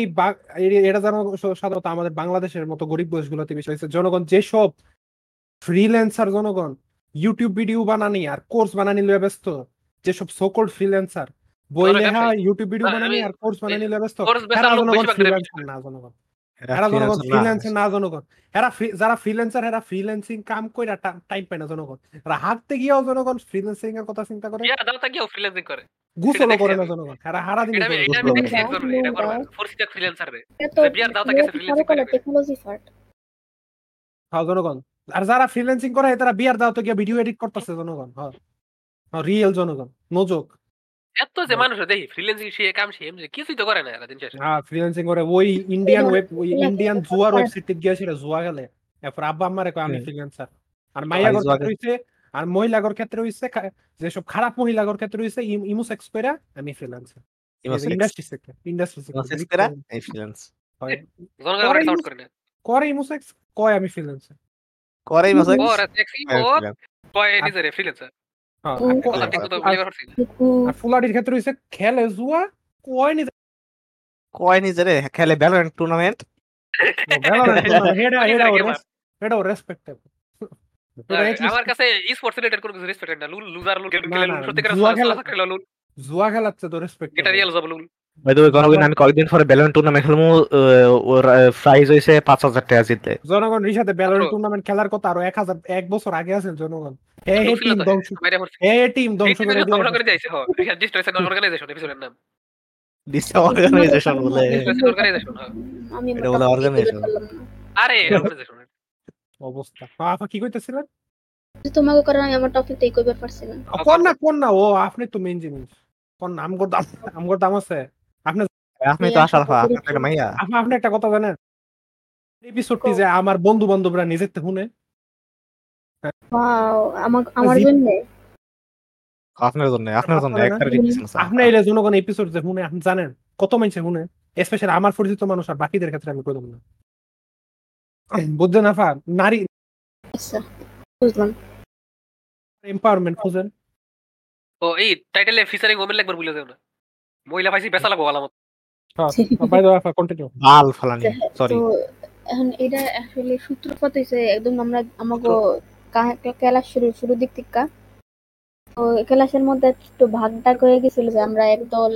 এটা যেন সাধারণত আমাদের বাংলাদেশের মতো গরিব দেশগুলোতে বেশি হয়েছে। জনগণ যেসব ফ্রিল্যান্সার জনগণ ইউটিউব ভিডিও বানানি আর কোর্স বানানি লয়ে ব্যস্ত যেসব সোকল্ড ফ্রিল্যান্সার বই লেখা ইউটিউব ভিডিও বানানি আর কোর্স বানানি লয়ে ব্যস্ত জনগণ ফ্রিল্যান্সার না জনগণ। এরা জনগণ ফ্রিল্যান্সার না। জনগণ। এরা যারা ফ্রিল্যান্সার এরা ফ্রিল্যান্সিং কাম করে টাইম পায় না জনগণ। এরা হাঁটতে গিয়েও জনগণ ফ্রিল্যান্সিং এর কথা চিন্তা করে। তাকিও ফ্রিল্যান্সিং করে। গুছলও করে না জনগণ। এরা হারা দিন এটা আমি এটা আমি বুঝলাম। দেখছি একজন এটা করবে ফোর্সিটার ফ্রিল্যান্সার রে। বিয়ার দাওতা গেছে freelancing করে। টেকনোলজি ফার্ট হ্যাঁ জনগণ। আর যারা ফ্রিল্যান্সিং করে তারা বিয়ার দাও গিয়ে ভিডিও এডিট করতেছে জনগণ। হ্যাঁ। রিয়েল জনগণ। নোজক। এত যে মানুষ দেখি ফ্রিল্যান্সিং সে কাম সে এমনি কিছুই তো করে না এরা দিন শেষে। হ্যাঁ ফ্রিল্যান্সিং করে ওই ইন্ডিয়ান ওয়েব ওই ইন্ডিয়ান জুয়ার ওয়েবসাইট গিয়েছিল জুয়া গেলে এরপর আব্বা আম্মারে কয় আমি ফ্রিল্যান্সার আর মাইয়া কথা কইছে আর মহিলাগর ক্ষেত্রে হইছে যেসব খারাপ মহিলাগর ক্ষেত্রে হইছে ইমোসেক্স কইরা আমি freelancer industry sector industry sector এই ফ্রিল্যান্স করে ইমোসেক্স কয় আমি ফ্রিল্যান্সার করে মাসে ও সেক্সি কয় নিজেরে ফ্রিল্যান্সার হ্যাঁ, ফুলাডির ক্ষেত্রে হইছে খেলে জুয়া কয় নিজে কয় নিজেরে খেলে ভ্যালোরেন্ট টুর্নামেন্ট। হেডা রেসপেক্টেবল আমার কাছে স্পোর্টস রিলেটেড কোনো কিছু রেসপেক্ট না লুল লুজার লুল গেম খেলে লুল সত্যিকার জুয়া খেলা- খেলাচ্ছে তো রেসপেক্ট এটা রিয়েল জব লুল। আমি কয়েকদিন পরে ভ্যালোরেন্ট টুর্নামেন্ট খেলব প্রাইজ হইছে পাঁচ হাজার টাকা জিতলে। জনগণ রিসাতে ব্যালন টুর্নামেন্ট খেলার কথা আরও এক হাজার এক বছর আগে আছেন জনগণ। হে হে টিম ধ্বংস বাইরে পড়ছে হে টিম ধ্বংস করে ধ্বংস দিয়ে করে দিয়েছে হ। ডিস্ট্রেস অর্গানাইজেশন এপিসোডের নাম দিচ্ছে বলে। ডিস্ট্রেস অর্গানাইজেশন আমি এটা বলে মোটামুটি organization। করলাম না। আরে অবস্থা। আপা কি কইতেছিলেন তোমাকে কারণ আমি আমার টপিকটাই কইবার পারছি কোন না। কোন না ও আপনি তো মেইন জিনিস। কোন না আমগর দাম আমগর দাম আছে। আপনি তো আশরাফা আপনার একটা মাইয়া। আপনি একটা কথা জানেন? এপিসোডটি যে আমার বন্ধু বান্ধবরা নিজের থেকে শুনে। ওয়াও আমার আমার জন্য? আপনার জন্য আপনার জন্য একটা আপনি এলে জনগণ এপিসোড যে শুনে আপনি জানেন কত মানুষে শুনে স্পেশালি আমার পরিচিত মানুষ আর বাকিদের ক্ষেত্রে আমি কইলাম না। বুঝছেন আফা? নারী আচ্ছা বুঝলাম। এম্পাওয়ারমেন্ট খুঁজেন। ও এই টাইটেলে ফিচারিং ওমেন লাগবে ভুলে যাও না। মহিলা পাইছি বেসা লাগবো আলামত বাই দ্য আফা কন্টিনিউ বাল ফালানি সরি এখন এটা আসলে সূত্রপাত হয়েছে একদম আমরা ক্লাস শুরু শুরু দিক থেকে তো ক্লাসের মধ্যে একটু ভাগটা হয়ে গেছিল যে আমরা একদল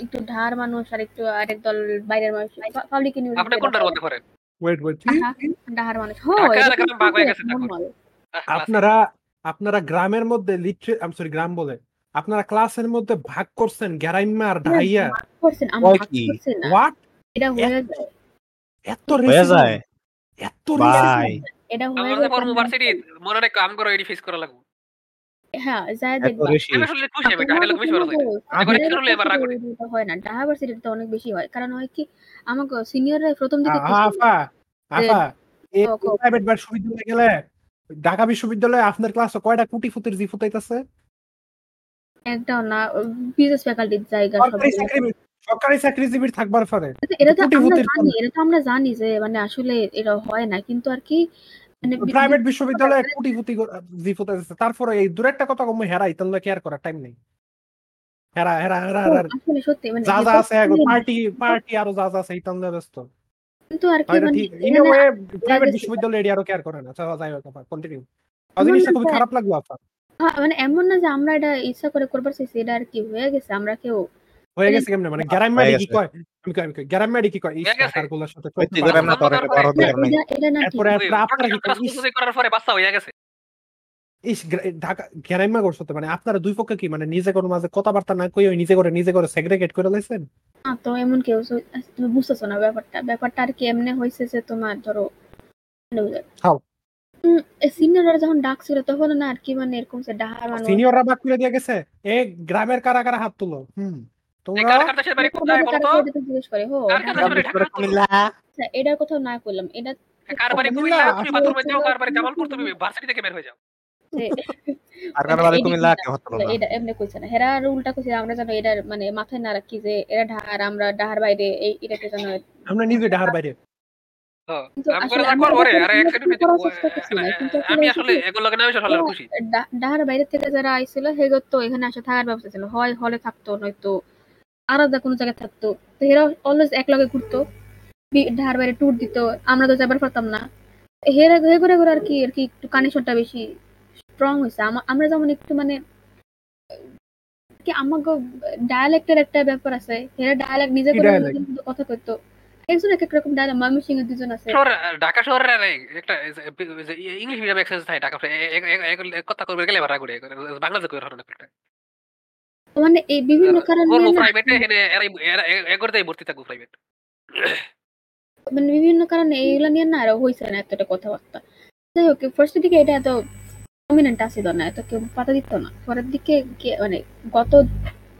একটু ধার মানুষ আর একটু আরেক দল বাইরের মানুষ। পাবলিক আপনি কোনটার মধ্যে পড়েন? ওয়েট ওয়েট ডাহার মানুষ। হ্যাঁ হয়ে আপনারা আপনারা গ্রামের মধ্যে লিটারে আম সরি গ্রাম বলে আপনারা ক্লাসের মধ্যে ভাগ করছেন গ্যারাইমা আর ঢাইয়া। করছেন আমরা ওই ভাগ কি? করছি না। হোয়াট এটা হয়ে যায়। এত হয়ে যায়। এত। ভাই এটা হয়ে যায় পর ইউনিভার্সিটি মনে অনেক কাম করে এডি ফেস করা লাগবে। হ্যাঁ যাই দেখবা। আমি আসলে খুশি আমি ঢাকা লোক বেশি ভালো থাকে। আমি- একবার শুনলে এবার রাগ হয়। না। ঢাকা ভার্সিটিতে অনেক বেশি হয়। কারণ হয় কি আমাকে সিনিয়ররা প্রথম দিকে আফা আফা এই প্রাইভেট বিশ্ববিদ্যালয়ে গেলে ঢাকা বিশ্ববিদ্যালয়ে আপনার ক্লাসে কয়টা কুটি ফুটের জি ফুটাইতেছে? একটাও না বিজনেস ফ্যাকাল্টির জায়গা সব সরকারি চাকরি চাকরিজীবীর থাকবার পরে এটা তো আমরা জানি এটা তো আমরা জানি যে মানে আসলে এটা হয় না কিন্তু আর কি মানে প্রাইভেট বিশ্ববিদ্যালয়ে কোটি ফুটি জি ফুটাইতেছে তারপরে এই দূর একটা কথা কম হেরা ইতানলে কেয়ার করার? টাইম নেই। হেরা হেরা হেরা হেরা মানে যা যা আছে পার্টি পার্টি আরও যা যা আছে ইতানলে ব্যস্ত। কিন্তু আর কি মানে ঠিক ইন ওয়ে প্রাইভেট। বিশ্ববিদ্যালয় এরিয়া আরও কেয়ার করে না আচ্ছা যাই হোক কন্টিনিউ জিনিসটা খুবই খারাপ লাগল আপনার হ্যাঁ, মানে এমন না যে আমরা এটা ইচ্ছা করে করবার চাইছি এটা আর কি হয়ে গেছে আমরা কেউ হয়ে গেছে কেমনে? মানে গ্যারাম কি কয়? আমি কই আমি গ্যারাম কি কয়। সাথে পারে না। তোর বড় না এরপরে আপনারা কি করার পরে বাচ্চা হয়ে গেছে। ইস ঢাকা গ্যারাইমা করছ মানে আপনারা দুই পক্ষে কি? মানে নিজে কোনো মাঝে কথাবার্তা না কই ওই নিজে করে নিজে করে সেগ্রেগেট করে লাইছেন? না তো এমন কেউ তুমি বুঝতেছো না ব্যাপারটা। ব্যাপারটা আর কি এমনি হয়েছে যে তোমার ধরো হাও? সিনিয়ররা যখন ডাকছিল তখন না আর কি মানে এরকম যে ডাহার মানুষ সিনিয়ররা বাক করে দিয়ে গেছে? এ গ্রামের কারা কারা হাত তুলো? হুম। আচ্ছা, এটার কথা না করলাম এটা কার কুমিল্লা, কুমিল্লা? তুমি বাথরুমে যাও কার জামালপুর তুমি ভার্সিটি থেকে বের হয়ে যাও। আর কার কুমিল্লা? কে হতো না এটা এমনি কইছে না। হেরা আর উল্টা কইছে আমরা জানো এটার মানে মাথায় না রাখি যে এরা ঢাহার আমরা ডাহার বাইরে এই এটাকে জানো আমরা নিজে ডাহার ডাহার থেকে যারা আইছিল সেগুলো তো এখানে আসে থাকার ব্যবস্থা ছিল। হয় হলে থাকতো নয়তো আলাদা কোনো জায়গায় থাকতো। তো এরা অলওয়েজ এক লগে ঘুরতো ডাহার বাইরে ট্যুর দিত আমরা তো যাবার পারতাম না। হেরা হে করে করে আর কি আর কি একটু কানেকশনটা বেশি স্ট্রং হয়েছে আমরা যেমন একটু মানে কি আমাকে ডায়ালেক্টের একটা ব্যাপার আছে হেরা ডায়ালেক্ট নিজে করে কথা কইতো। একজন এক এক রকম ডায়ালেক্ট ময়মনসিংহ দুজন আছে। ঢাকা শহরের একটা ইংলিশ মিডিয়াম এক্সেস থাকে ঢাকা কথা করবে গেলে বাংলাদেশে কই হরণ একটা। মানে এই বিভিন্ন কারণে প্রাইভেটে ভর্তি থাকব প্রাইভেট মানে বিভিন্ন কারণে এইগুলো নিয়ে না আরও হয়েছে না এতটা কথাবার্তা। যাই হোক ফার্স্টের দিকে এটা এত প্রমিনেন্ট আসিল না এত কেউ পাতা দিত না। পরের দিকে মানে গত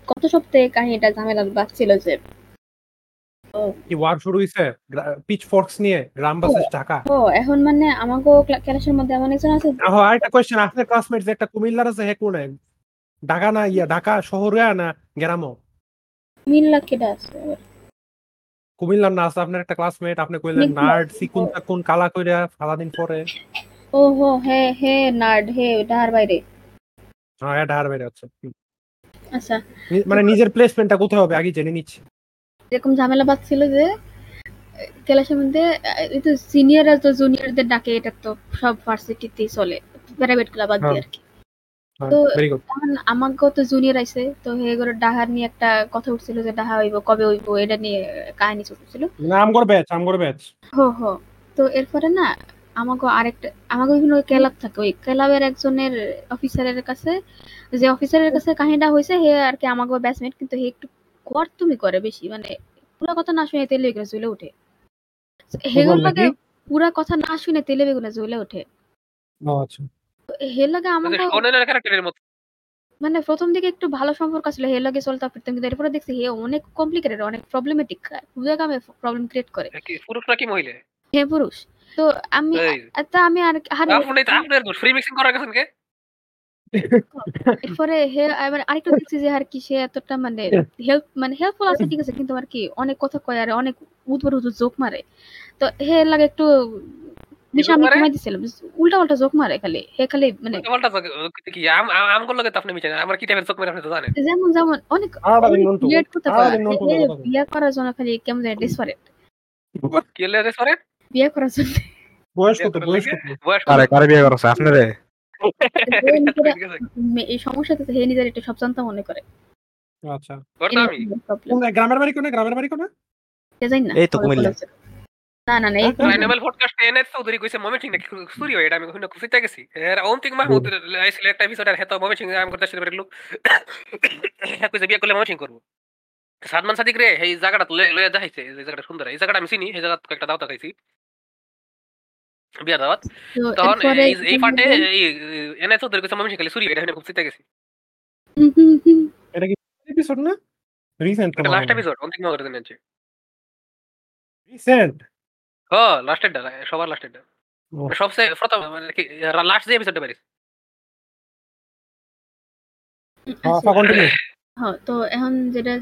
গত সপ্তাহে কাহিনীটা ঝামেলা বাঁচছিল যে। কি ওয়ার শুরু হইছে? পিচ ফোর্কস নিয়ে গ্রাম ভার্সেস ঢাকা ও এখন মানে আমাকে ক্লাসের মধ্যে এমন একজন আছে আহ আরেকটা কোয়েশ্চেন আপনার ক্লাসমেট যে একটা কুমিল্লার আছে হে কোনে? ঢাকা না ইয়া ঢাকা শহরে না গ্রামও? মিল্লা কেডা আছে? কুমিল্লার না আছে আপনার একটা ক্লাসমেট আপনি কইলেন নার্ড সিকুন তাকুন কালা কইরা সারাদিন পরে? ও হো হে হে নার্ড হে ডাহার বাইরে। হ্যাঁ এটা হার বেড়ে আছে আচ্ছা। মানে নিজের প্লেসমেন্টটা কোথায় হবে? আগে জেনে নিচ্ছি। এরকম ঝামেলা বাঁধছিল যে ক্লাসের মধ্যে এই তো সিনিয়ররা তো জুনিয়রদের ডাকে এটা তো সব ভার্সিটিতেই চলে প্রাইভেট ক্লাব বাদ দিয়ে আর কি। তো ভেরি গুড এখন আমাকেও তো জুনিয়র আইছে তো ডাহার নিয়ে একটা কথা উঠছিল যে ডাহা হইব কবে হইব এটা নিয়ে কাহিনী চলছিল। করে ব্যাচ আম করে ব্যাচ হো হো। তো এরপরে না আমাকে আরেকটা আমাকে বিভিন্ন ওই ক্লাব থাকে ওই ক্লাবের একজনের অফিসারের কাছে যে অফিসারের কাছে কাহিনীটা হয়েছে হে আর কি আমাকে ব্যাচমেট কিন্তু হে একটু কর তুমি করে বেশি মানে পুরা কথা না শুনে তেলে বেগুনে জ্বলে ওঠে লাগে পুরা কথা না শুনে তেলে বেগুনে জ্বলে ওঠে আচ্ছা। তো হে লাগে ক্যারেক্টারের মতো। মানে প্রথম দিকে একটু ভালো সম্পর্ক ছিল হে লাগে চলতে পারতাম কিন্তু এরপরে দেখছি হে অনেক কমপ্লিকেটেড অনেক প্রবলেমেটিক খুবই কামে প্রবলেম ক্রিয়েট করে। পুরুষ নাকি মহিলা? হে পুরুষ। তো আমি তা আমি আর আপনি আপনার ফ্রি মিক্সিং করা গেছেন কে এরপরে হে এবার আরেকটু দেখছি যে আর কি সে এতটা মানে হেল্প মানে হেল্পফুল আছে ঠিক আছে কিন্তু আর কি অনেক কথা কয় আর অনেক উদ্ভট উদ্ভট জোক মারে। তো হে লাগে একটু আমি কমাই দিছিলাম। উল্টা উল্টা জোক মারে খালি। হে খালি মানে উল্টা পাল্টা কি আম আম- আমগুলো লাগে তো আপনি মিছেন আমার কি টাইপের চোখ মেরে আপনি তো জানেন? যেমন যেমন অনেক আলাদা দিন নন্টু weird কথা আলাদা কয় দিন নন্টু হে কথা বলে। বিয়া করার জন্য খালি কেমন জানি ডেসপারেট কি লেগে সরে বিয়া করার জন্য। বয়স কত বয়স কত কারে কারে বিয়ে করছে? আপনারে হে নিজেরা- মে- এই সমস্যাতে হে নিজের একটু সব জানতা মনে করে। আচ্ছা। গ্রামের বাড়ি কোনে গ্রামের বাড়ি কোনে? এই তো কুমিল্লা। না না না এই রাইনাবেল পডকাস্ট এনে চৌধুরী কইছে মমিটিং নাকি সুরি হয় এটা আমি কখনো খুশিতে গেছি। এর অন্তিক মাহমুদ আইছিল একটা এপিসোড আর হেতো মমিটিং আমি করতে শুরু করল হ্যাঁ কইছে বিয়ে করলে মমিটিং করব। সাদমান সাদিক রে এই জায়গাটা তুলে লয়ে যাইছে এই জায়গাটা সুন্দর। এই জায়গাটা আমি চিনি এই জায়গা একটা দাওতা খাইছি বিয়া দাওয়াত। তো তখন এই পার্টে এই এনে চৌধুরী কইছে মমিটিং খালি সুরি এটা আমি খুশিতে গেছি। হুম, হুম। এপিসোড না? রিসেন্ট এটা লাস্ট এপিসোড অন্তিক মাহমুদ দিন আছে। রিসেন্ট হ লাস্টের ডা সবার লাস্টের ডা সবচেয়ে প্রথম মানে কি লাস্ট যে এপিসোডটা পারিস আচ্ছা, হ্যাঁ তো এখন যেটা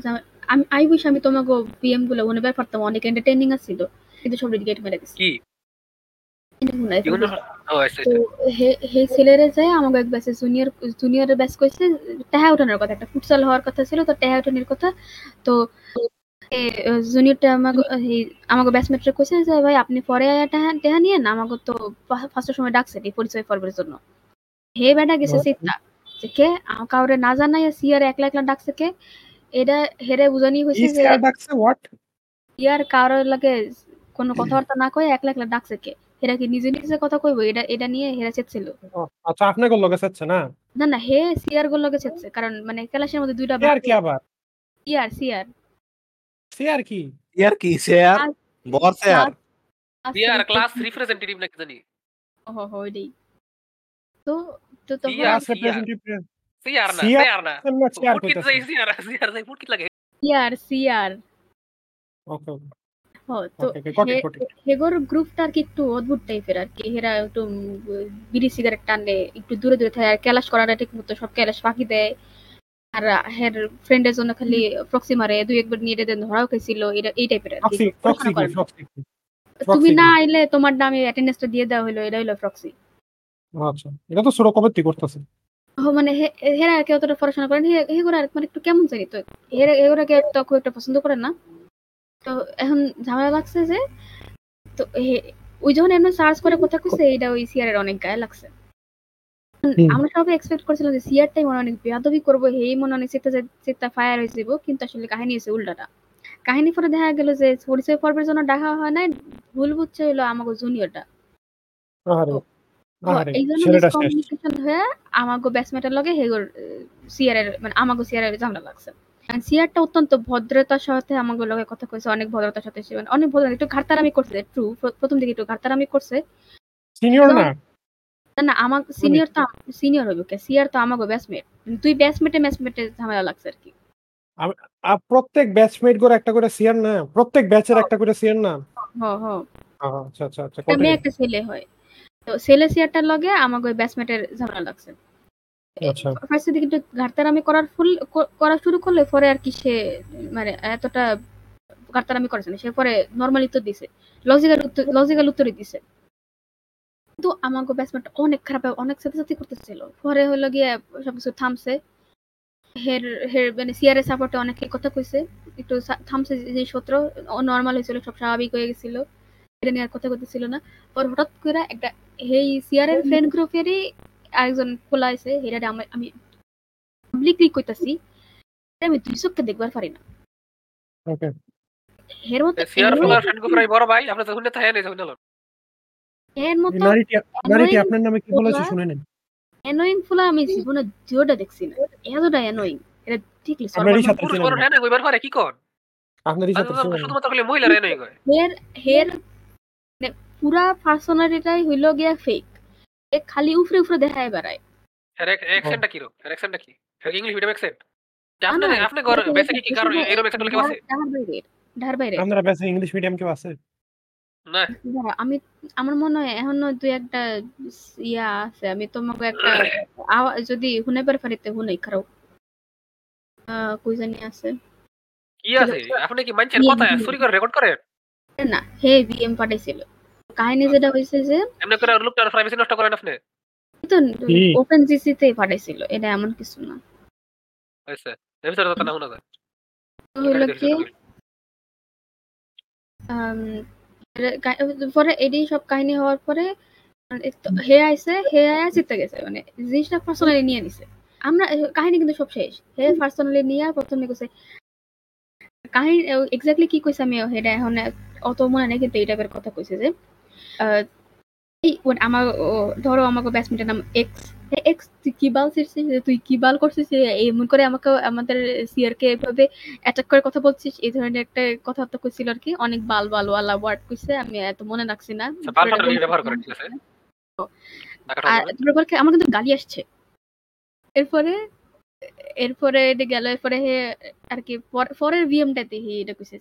আমি আই উইশ আমি তোমাকে পিএমগুলো মনে পারতাম অনেক এন্টারটেইনিং আছিল কিন্তু সব রিগেট মেরে দিছি কি? ও আচ্ছা তো হে হে ছেলেরে যায় আমাকে এক ব্যাচে জুনিয়র জুনিয়রের ব্যাচ কইছে টেহা উঠানোর কথা একটা ফুটসাল হওয়ার কথা ছিল তো টেহা উঠানোর কথা তো জুনিয়রটা আমাকে এই আমাকে ব্যাচমেটরে কইছে যে ভাই আপনি পরে আয়া টেহা টেহা নিয়েন আমাকে তো ফার্স্টের সময় ডাকছে এই পরিচয় পর্বের জন্য। হে বেটা গেছে যে কে? কাউরে না জানাই সিয়ার একলা একলা ডাকছে কে? এটা হেরে বুঝানি হয়েছে যে ডাকছে হোয়াট ইয়ার কারোর লাগে কোনো কথাবার্তা না কয়ে একলা একলা ডাকছে কে? হেরা কি নিজে নিজে কথা কইবো? এটা এটা নিয়ে হেরা চেতছিল আচ্ছা আপনি লগে না? না না হে সিয়ারগুলো লগে চেতছে কারণ মানে ক্লাসের মধ্যে দুইটা সিআর কি আবার? সিয়ার সিয়ার। কি? ইয়ার কি? শেয়ার বর শেয়ার ক্লাস রিপ্রেজেন্টেটিভ নাকি জানি? ওহো হো এটাই তো তো সিয়ার। ক্লাস রিপ্রেজেন্টেটিভ সিয়ার না না। যাই যাই ফুটকিট লাগে সিয়ার সিয়ার ওকে তো হেগোর গ্রুপটা আর কি একটু অদ্ভুত টাইপের আর কি। হেরা একটু বিড়ি সিগারেট টানে একটু দূরে দূরে থাকে আর ক্যালাস করাটা ঠিক মতো সব ক্যালাস ফাঁকি দেয়। আর হের ফ্রেন্ডের জন্য খালি প্রক্সি মারে দুই একবার নিয়ে ধরাও খেয়েছিল এটা এই টাইপের করে তুমি না? আইলে তোমার নামে অ্যাটেন্ডেন্সটা দিয়ে দেওয়া হলো এটা হলো প্রক্সি আচ্ছা এটা তো সুরো কবে তুই করতেছে। ও মানে হেরা আর কি অতটা পড়াশোনা করেন হে আর মানে একটু কেমন জানি তো হেরা এগুলোকে তো খুব একটা পছন্দ করেন না। তো এখন ঝামেলা লাগছে যে তো ওই যখন এমন সার্চ করে কথা কইছে এইটা ওই সিআর এর অনেক গায়ে লাগছে। আমরা সবাই এক্সপেক্ট করছিলাম যে সিআরটাই মনে অনেক বেয়াদবি করব হেই মনে অনেক চেতা চেতা ফায়ার হয়ে যাব কিন্তু আসলে কাহিনী হয়েছে উল্টাটা। কাহিনী পরে দেখা গেল যে পরিচয় পর্বের জন্য ডাকা হয় নাই ভুল বুঝছে হলো আমাকে জুনিয়রটা এই জন্য ছেলেটা শেষ। মিসকমিউনিকেশন হয়ে আমাগো ব্যাটসম্যানের লগে হেগোর সিআর মানে ঝামেলা লাগছে। সিআরটা অত্যন্ত ভদ্রতার সাথে লগে কথা কইছে অনেক ভদ্রতার সাথে সে মানে অনেক ভদ্র একটু ঘাটতারামি করছে ট্রু প্রথম দিকে একটু ঘাটতারামি করছে। সিনিয়র না? না না আমার সিনিয়র তো সিনিয়র হইব কে সিআর তো আমাগো ব্যাটসম্যাটে ম্যাচমেটে ঝামেলা লাগছে আর কি। আর প্রত্যেক ব্যাচমেট করে একটা করে সিয়ার না প্রত্যেক ব্যাচের একটা করে সিয়ার না? হ হ। আহ, আচ্ছা আচ্ছা আচ্ছা মেয়ে ছেলে হয়। তো ছেলে সিয়ারটার লগে আমাকে ওই ব্যাচমেটের ঝামেলা লাগছে। আচ্ছা। ফার্স্ট দিকে একটু ঘাটতারামি করার ফুল ক- করা শুরু করলে পরে আর কি সে মানে এতটা ঘাটতারামি করেছে না সে পরে নর্মালি উত্তর দিছে। লজিক্যাল উত্তর লজিক্যাল উত্তরই দিছে। কিন্তু আমাকে ব্যাটসম্যানটা অনেক খারাপ অনেক সাথে সাথে করতেছিল। পরে হলো গিয়ে সবকিছু থামছে। হের হের মানে সিআরএ সাপোর্টে অনেকে কথা কইছে। একটু থামছে যে সত্র নর্মাল হয়েছিল সব স্বাভাবিক হয়ে গেছিল। এটা নিয়ে আর কথা করতেছিল না। পর হঠাৎ করে একটা এই সিআরএর ফ্রেন্ড গ্রুপেরই আরেকজন খোলা আছে হেরারে আমি আমি পাবলিকলি কইতাছি আমি দুই চোখকে দেখবার পারি না। ওকে। এর মতো সিআর ফ্রেন্ড গ্রুপের বড় ভাই আপনি তো শুনতে থাকে নাই যখন হলো এর মতো নারীটি নারীটি আপনার নামে কি বলেছে শুনে নেন। অ্যানোয়িং ফুলা আমি জীবনে জিওটা দেখছি না। এতটা অ্যানোয়িং এটা ঠিক ছিলেন হ্যাঁ কি কোন সাথে শুধুমাত্র খালি মহিলারা হের হের মানে পুরা পার্সোনালিটাই হইল গিয়া ফেক এ খালি উফরে উফরে দেখায় বেড়ায়। এর অ্যাকসেন্টটা কি রো? এর অ্যাকসেন্টটা কি? ইংলিশ মিডিয়াম অ্যাকসেন্ট আপনি আপনি ঘর বেসিক কি কারণ এরকম অ্যাকসেন্ট কেউ আছে? বাইরে আপনারা বেশি ইংলিশ মিডিয়াম কেউ আছে? না। দাঁড়া, আমি আমার মনে হয় এখনও দুই একটা ইয়া আছে। আমি তোমাকে একটা আওয়া- যদি শুনে পারে কই জানি আছে। কি আছে? আপনি কি মানুষের কথা চুরি করে রেকর্ড করেন? না হে বিএম পাঠাইছিল। কাহিনী যেটা হয়েছে যে এমনি করে লোকটার প্রাইভেসি নষ্ট করেন আপনি? তো? ওপেন জিসিতে পাঠাইছিল এটা এমন কিছু না। হইছে এর ভিতরে তো না শোনা যায়। তো আম, কা- পরে এডি সব কাহিনী হওয়ার পরে মানে হে আইছে, হে আয়া জিতে গেছে মানে জিনিসটা পার্সোনালি নিয়ে নিছে। আমরা কাহিনী কিন্তু সব শেষ। হে পার্সোনালি নিয়ে প্রথমে কইছে কাহিনী এক্স্যাক্টলি কি কইছে আমি হেটা এখন অত মনে নেই, কিন্তু এই টাইপের কথা কইছে যে আমার ধরো, আমাকে ব্যাটসম্যানের নাম এক্স এক্স তুই কি বাল ছিড়ছিস তুই কি বাল করছিস এমন করে আমাকে আমাদের সিআর কে এভাবে অ্যাটাক করে কথা বলছিস এই ধরনের একটা কথাবার্তা কইছিল আর কি। অনেক বাল বাল ওয়ালা ওয়ার্ড কইছে আমি এত মনে রাখছি না। কি- আমার কিন্তু গালি আসছে। এরপরে এরপরে এটা গেল এরপরে হে আর কি পর- পরের ভিএমটাতে হে এটা কইছে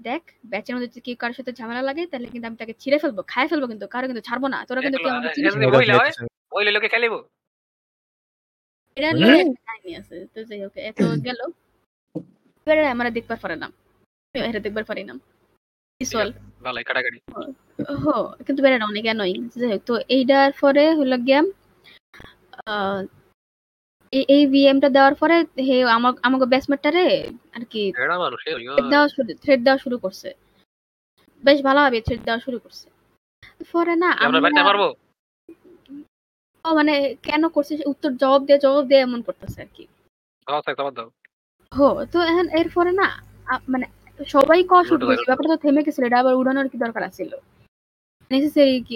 দেখ ব্যাচের মধ্যে যদি কেউ কারোর সাথে ঝামেলা লাগে তাহলে কিন্তু আমি তাকে ছিঁড়ে ফেলব খাই ফেলব কিন্তু কারও কিন্তু ছাড়বো না। তোরা কিন্তু কেউ আমাকে চিনিস? হয় মহিলা লোকে খেলিব। এটা। নিয়ে একটা কাহিনী আছে তো যাই হোক এত গেল এবারে আমরা দেখবার পারে না এটা দেখবার পারি না ইসওয়াল ভালো কাটাকাটি হো কিন্তু বেড়া অনেক অ্যানোয়িং যাই হোক তো এইটার পরে হলো আহ, এই এই ভিএমটা দেওয়ার পরে হে আমার আমাকে ব্যাটসম্যানটারে আর কি দেওয়া শুরু থ্রেড দেওয়া শুরু করছে বেশ ভালোভাবে থ্রেড দেওয়া শুরু করছে পরে না আমরা পারব মানে কেন করছে? উত্তর জবাব দিয়ে জবাব দিয়ে এমন করতেছে আর কি। দাও থাক তোমার দাও। হো তো এখন এরপরে না মানে সবাই কওয়া শুরু করছে ব্যাপারটা তো থেমে গেছিল এটা আবার উড়ানোর কি দরকার আছিল? নেসেসারি কি?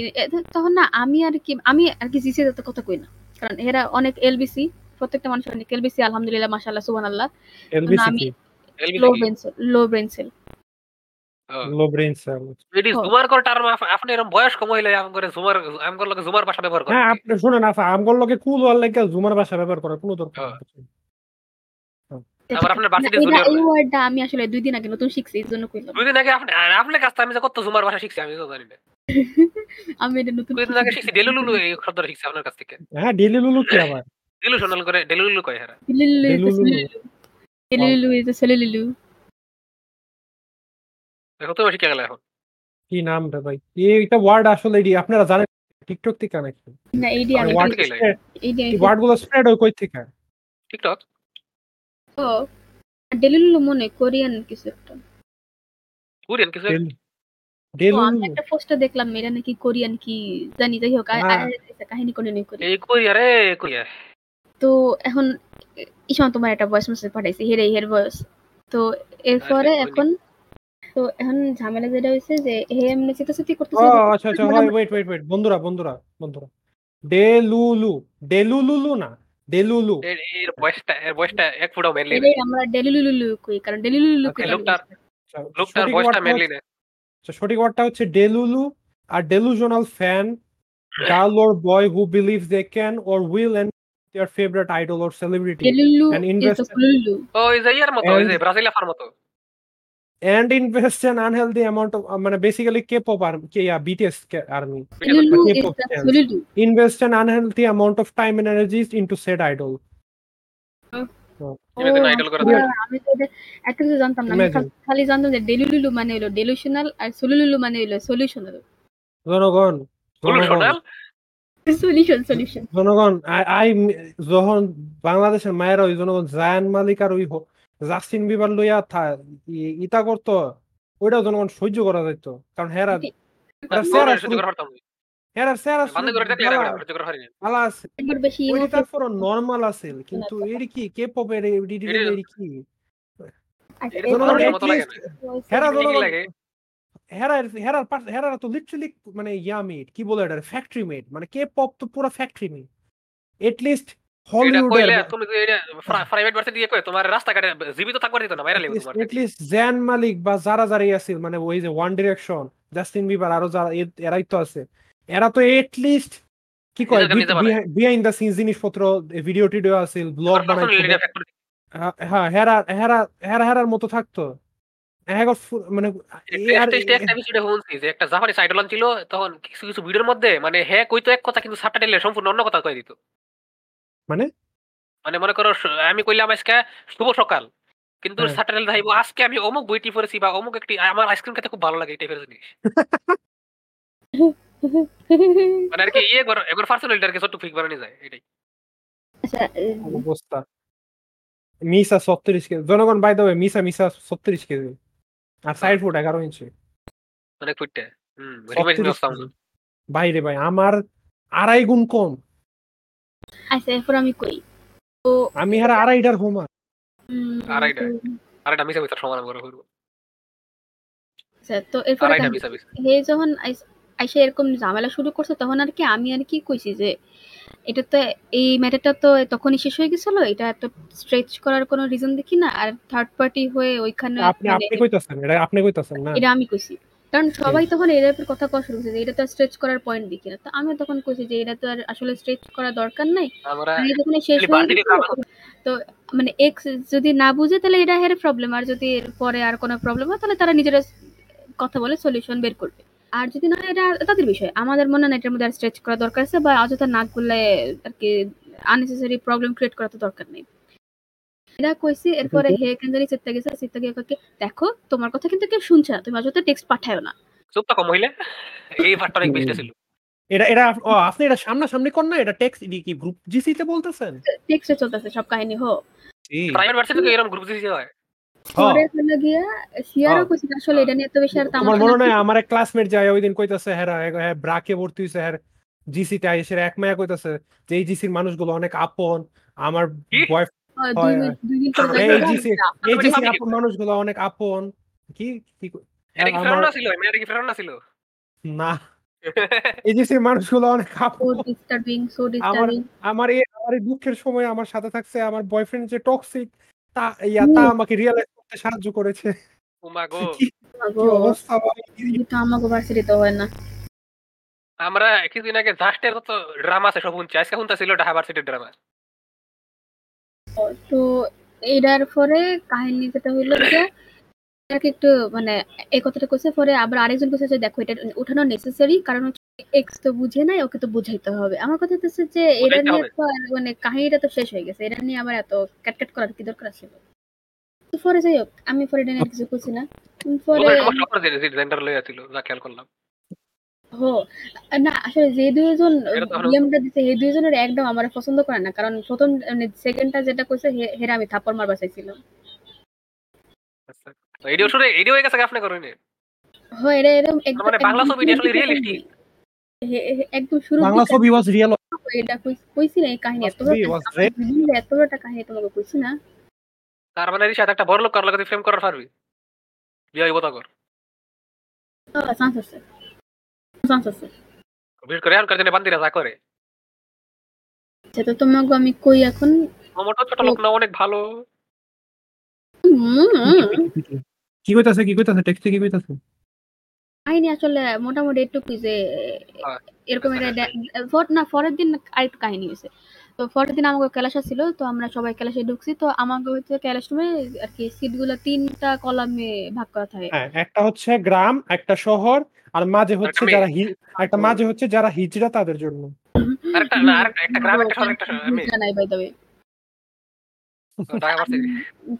তখন না আমি আর কি আমি আর কি জিসি তো কথা কই না। কারণ এরা অনেক এলবিসি প্রত্যেকটা মানুষের অনেক এলবিসি আলহামদুলিল্লাহ মাশাআল্লাহ সুবহানাল্লাহ। এলবিসি আমি- কি? Low brain cell low brain cell low brain cell এটি জুমার করে টার্ম আপনি এরকম বয়স্ক মহিলা আম করে জুমার আম করে লোকে জুমার ভাষা ব্যবহার করে হ্যাঁ আপনি শুনেন আফা আমগর লগে কুল ওয়ার লাগে জুমার ভাষা ব্যবহার করার কোনো দরকার। নেই। আবার আপনার এই ওয়ার্ডটা আমি আসলে দুই দিন আগে নতুন শিখছি এই জন্য কইলাম। দুই দিন আগে আপনি আপনার কাছ থেকে আমি যে কত জুমার ভাষা শিখছি আমি তো জানি না। আমি এটা নতুন দুই দিন আগে শিখছি ডেলুলুলু এই শব্দটা শিখছি আপনার কাছ থেকে। হ্যাঁ ডেলি কি আবার? ডিলুশনাল করে ডেলুলুলু কয় গেলে এখন। কি নাম রে ভাই? এইটা ওয়ার্ড আসলে এডি আপনারা জানেন টিকটক থেকে কানেক্ট না এইডি আমি ওয়ার্ডগুলো স্প্রেড হয় কই থেকে? টিকটক ও ডেলিলু মনে কোরিয়ান কিছু একটা। কোরিয়ান কিছু আমি একটা পোস্টে দেখলাম এটা নাকি কোরিয়ান কি জানি যাই হোক হ্যাঁ। কাহিনী করে নিয়ে এই কোরিয়া রে কোরিয়া। তো এখন ইসমান তোমার একটা ভয়েস মেসেজ পাঠাইছি হেরে হের ভয়েস তো এরপরে আচ্ছা, এখন তো এখন ঝামেলা যেটা হয়েছে যে হে এমনি চিতাচিতি ও আচ্ছা আচ্ছা ওয়েট ওয়েট ওয়েট বন্ধুরা বন্ধুরা বন্ধুরা। ডেলুলু ডেলুলুলু না ডেলুলু। এর এর বয়সটা এর বয়সটা এক ফুটাও মেনলি এটাই আমরা ডেলিলুলু কই কারণ ডেলিলুলু কই লোকটার লোকটার বয়সটা মেনলি না। আচ্ছা, সঠিক ওয়ার্ডটা হচ্ছে delulu R delusional fan girl or boy who believes they can or will end their favorite idol or celebrity and invest ইয়ার মতো ওই যে And- ব্রাজিল আফার মতো। And invest unhealthy amount of মানে বেসিক্যালি কে পপ আর কে ইয়া BTS army invest of time and energy set idol খালি জানতাম যে ডেলুলুলু মানে হলো ডেলুশনাল আর মানে হলো সলিউশনাল জনগণ সলিউশন জনগণ আই যখন বাংলাদেশের মায়েরা ওই জনগণ জায়ান মালিক আর ওই জাস্টিন বিবার লইয়া থা- ইতা করতো ওইটাও জনগণ সহ্য করা যাইতো। কারণ হেরা নর্মাল আছে কিন্তু কি কে পপের কি? এটা জনগণ মানুষের at মতো লাগে। least না। হেরা কি জনগণ লাগে। হেরা হেরা হেরা তো লিটারালি মানে ইয়া মেড কি বলে এটা ফ্যাক্টরি মেড মানে কে পপ তো পুরো ফ্যাক্টরি মেড এট লিস্ট মালিক বা যারা মানে ওই যে ওয়ান ডিরেকশন জাস্টিন বিবার আরও যারা এরাই তো আছে এরা তো এট লিস্ট কি কয় নিজেকে নিজে বানায়। বিহাইন্ড দ্য সিন জিনিসপত্র ভিডিও টিডিও ব্লগ factory। হ্যাঁ হেরা হেরা হেরা হেরার মতো থাকতো হ্যাঁ মানে একটা- আইডল ছিল তখন কিছু কিছু ভিডিওর মধ্যে মানে হ্যাঁ কইতো এক কথা কিন্তু সাবটাইটেলে সম্পূর্ণ অন্য কথা কই দিত মানে? মানে মনে করো আমি কইলাম আজকে শুভ সকাল। কিন্তু হ্যাঁ। সাবটাইটেল দেখাইবো আজকে আমি অমুক বইটি পড়েছি বা অমুক একটি আমার আইসক্রিম খেতে খুব ভালো লাগে এই টাইপের জিনিস। মানে আর কি ইয়ে করো এবার পার্সোনালিটি আর কি ছোট্ট ফিক বানানো যায় এটাই। আচ্ছা অবস্থা। মিসা ছত্রিশ কেজি জনগণ বাই দেবে মিসা মিসা ছত্রিশ কেজি আর সাইড ফুট এগারো ইঞ্চি। অনেক ফুটে। হুম রিমাইন্ড মি অফ 36 সাউন্ড বাইরে ভাই আমার আড়াই গুণ কম। আচ্ছা এরপর আমি কই? তো আমি হারা আড়াইটার হোমা আড়াইটা। মিশা মিশা সমান করে করব আচ্ছা তো এরপরে হে যখন আইসা এরকম ঝামেলা শুরু করছে তখন আর কি আমি আর কি কইছি যে এটা তো এই ম্যাটারটা তো তখনই শেষ হয়ে গেছিল এটা এত স্ট্রেচ করার কোনো রিজন দেখি না আর থার্ড পার্টি হয়ে ওইখানে আপনি মানে আপনি কইতাছেন এটা আপনি কইতাছেন না? এটা আমি কইছি। কারণ সবাই তখন এই টাইপের কথা করছে যে এটা তো স্ট্রেচ করার পয়েন্ট দেখি না। তো আমি তখন কইছি যে এটা তো আর আসলে স্ট্রেচ করা দরকার নাই। যখন শেষ হয়ে তো মানে এক্স যদি না বুঝে তাহলে এটা হের প্রবলেম আর যদি এর পরে আর কোনো প্রবলেম হয় তাহলে তারা নিজেরা কথা বলে সলিউশন বের করবে। আর যদি না এটা তাদের বিষয়। আমাদের মনে না এটার মধ্যে আর স্ট্রেচ করা দরকার আছে বা অযথা নাক গুলে আর কি আননেসেসারি প্রবলেম ক্রিয়েট করা তো দরকার নেই। এটা কইছি এরপরে হে কেন জানি চিত্তা গেছে চিত্তা গিয়ে কয় কি, দেখো তোমার কথা কিন্তু কেউ শুনছে না তুমি অযথা টেক্সট পাঠায়ও না। চুপ থাকো মহিলা এই পার্টটা অনেক বেস্ট ছিল। এটা এটা আপনি এটা সামনাসামনি কর না এটা টেক্সট কি গ্রুপ জিসি তে বলতেছেন? টেক্সটে চলতেছে সব কাহিনী হো প্রাইভেট ভার্সিটি এরকম গ্রুপ দিতে হয়। পরে হলো গিয়া সিয়ারও। কইছিল আসলে এটা নিয়ে এত বেশি আর তোমার নাই আমার এক ক্লাসমেট যায় ওই দিন কইতাছে হ্যাঁ হ্যাঁ ব্রাকে ভর্তি হইছে হ্যাঁ জিসি তে এক মায়া কইতাছে যে এই জিসির মানুষগুলো অনেক আপন আমার কি? হয়, মানুষগুলো অনেক আপন। কি? ছিল ছিল না। মানুষগুলো অনেক আপন। আমার আমার আমার দুঃখের সময় আমার সাথে থাকছে আমার বয়ফ্রেন্ড যে টক্সিক তা ইয়া তা আমাকে রিয়েলাইজ করতে সাহায্য করেছে। অবস্থা ভার্সিটিতে হয় না। আমরা কিছুদিন আগে জাস্টের কত ড্রামা আছে সব শুনছি। আজকে শুনতে ছিল ঢাকা ভার্সিটির ড্রামা তো এইটার পরে কাহিনী যেটা হইল যে এটাকে একটু মানে এই কথাটা কইছে পরে আবার আরেকজন কইছে যে দেখো এটা উঠানো নেসেসারি কারণ এক্স তো বুঝে নাই ওকে তো বুঝাইতে হবে। আমার কথা হচ্ছে যে এটা নিয়ে তো মানে কাহিনীটা তো শেষ হয়ে গেছে। এটা নিয়ে আবার এত ক্যাটক্যাট করার কি দরকার ছিল তো পরে যাই হোক আমি পরে এটা নিয়ে কিছু কইছি না। পরে লইয়া ছিল যা খেয়াল করলাম। হো না আসলে যে দুইজন এটা তো হলো- ডিএমটা দিছে এই দুইজনের একদম আমার পছন্দ করে না। কারণ প্রথম মানে সেকেন্ডটা যেটা কইছে হে- হেরা আমি থাপ্পড় মারবা চাইছিলাম আচ্ছা। এডিও শুনে এডিও হয়ে গেছে আপনি করেন হো এটা এরকম মানে বাংলা ছবি আসলে হে- হে- একদম শুরু বাংলা ছবি ওয়াজ রিয়েল এটা কই- কইছি না এই কাহিনী এত বড় was। এত বড় একটা কাহিনী তোমাকে কইছি না। তার মানে একটা বড় লোক কার লাগে ফ্রেম করার পারবি? বিয়ে হইব তখন। চান্স আছে চান্স আছে। বিশেষ করে এখনকার দিনে বান্দিরা যা করে। সেটা তোমাকে আমি কই এখন? মোটো ছোট লোক না অনেক ভালো। উম, উম, কি কইতাছে কি কইতাছে টেক্সটে কি কইতাছে? কাহিনী আসলে মোটামুটি একটুকুই যে হ্যাঁ। এরকম একটা না পরের দিন আরেকটু কাহিনী হয়েছে তো পরের দিন আমাকে ক্লাস ছিল তো আমরা সবাই ক্লাসে ঢুকছি। তো আমাকে হচ্ছে ক্লাস রুমে আর কি সিটগুলো তিনটা কলামে ভাগ করা থাকে। হ্যাঁ একটা হচ্ছে গ্রাম একটা শহর আর মাঝে হচ্ছে যারা একটা মাঝে হচ্ছে যারা হিজড়া তাদের জন্য। আরেকটা না আরেকটা একটা গ্রাম একটা শহর একটা শহর, নাই বাই তবে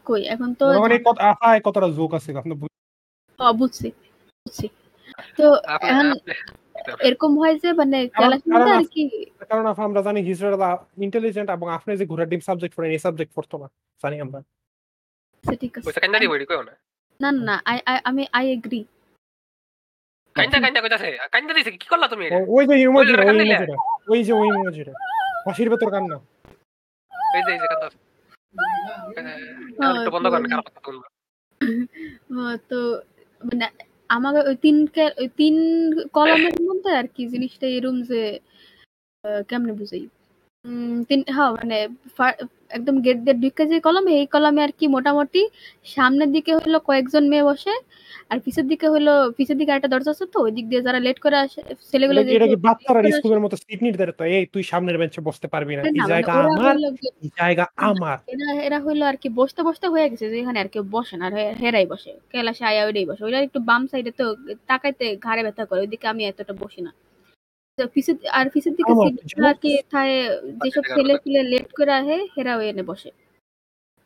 কই এখন তো মানে কত আহায় কতটা জোক আছে আপনি বুঝছি বুঝছি। তো এখন এরকম হয় যে মানে আর কি। কারণ আমরা জানি হিজড়া ইন্টেলিজেন্ট এবং আপনি যে ঘোড়ার ডিম সাবজেক্ট পড়েন এই সাবজেক্ট পড়তো না জানি আমরা। ঠিক আছে। দিব না? না না আই আমি আই এগ্রি কান্দা কান্দা কইতাছে কান্দা দিছে কি করলা তুমি ওই যে ইমোজিটা ওই ইমোজিটা ওই যে ওই ইমোজিটা হাসির ভেতর কান্না। এই যে এই যে কান্দা বন্ধ করেন খারাপ তো মানে আমাকে ওই তিন কে- ওই তিন কলামের মধ্যে আর কি জিনিসটা এরম যে কেমনে বুঝাই? উম, তিন হ্যাঁ মানে ফা- একদম গেট দিয়ে ঢুকে যে কলম এই কলমে আর কি মোটামুটি সামনের দিকে হলো কয়েকজন মেয়ে বসে আর পিছের দিকে হলো পিছের দিকে একটা দরজা আছে তো ওই দিক দিয়ে যারা লেট করে আসে ছেলেগুলো এটা কি- এটা কি যে- বাচ্চারা স্কুলের মতো সিট নির্ধারিত? এই তুই সামনের বেঞ্চে বসতে পারবি না। আসে- এই না, মানে জায়গা ওরা আমার গিয়ে- এই জায়গা আমার। এরা এরা হইল আর কি বসতে বসতে হয়ে গেছে যে এখানে আর কেউ বসে না আর হে- হেরাই বসে। কেলাসে আয়া ওইটাই বসে। ওইটা একটু বাম সাইডে তো তাকাইতে ঘাড়ে ব্যথা করে ওইদিকে আমি এতটা বসি না। আর দিকে থায় যেসব আচ্ছা, ছেলে পেলে লেট করে আহে হেরা ওই এনে বসে।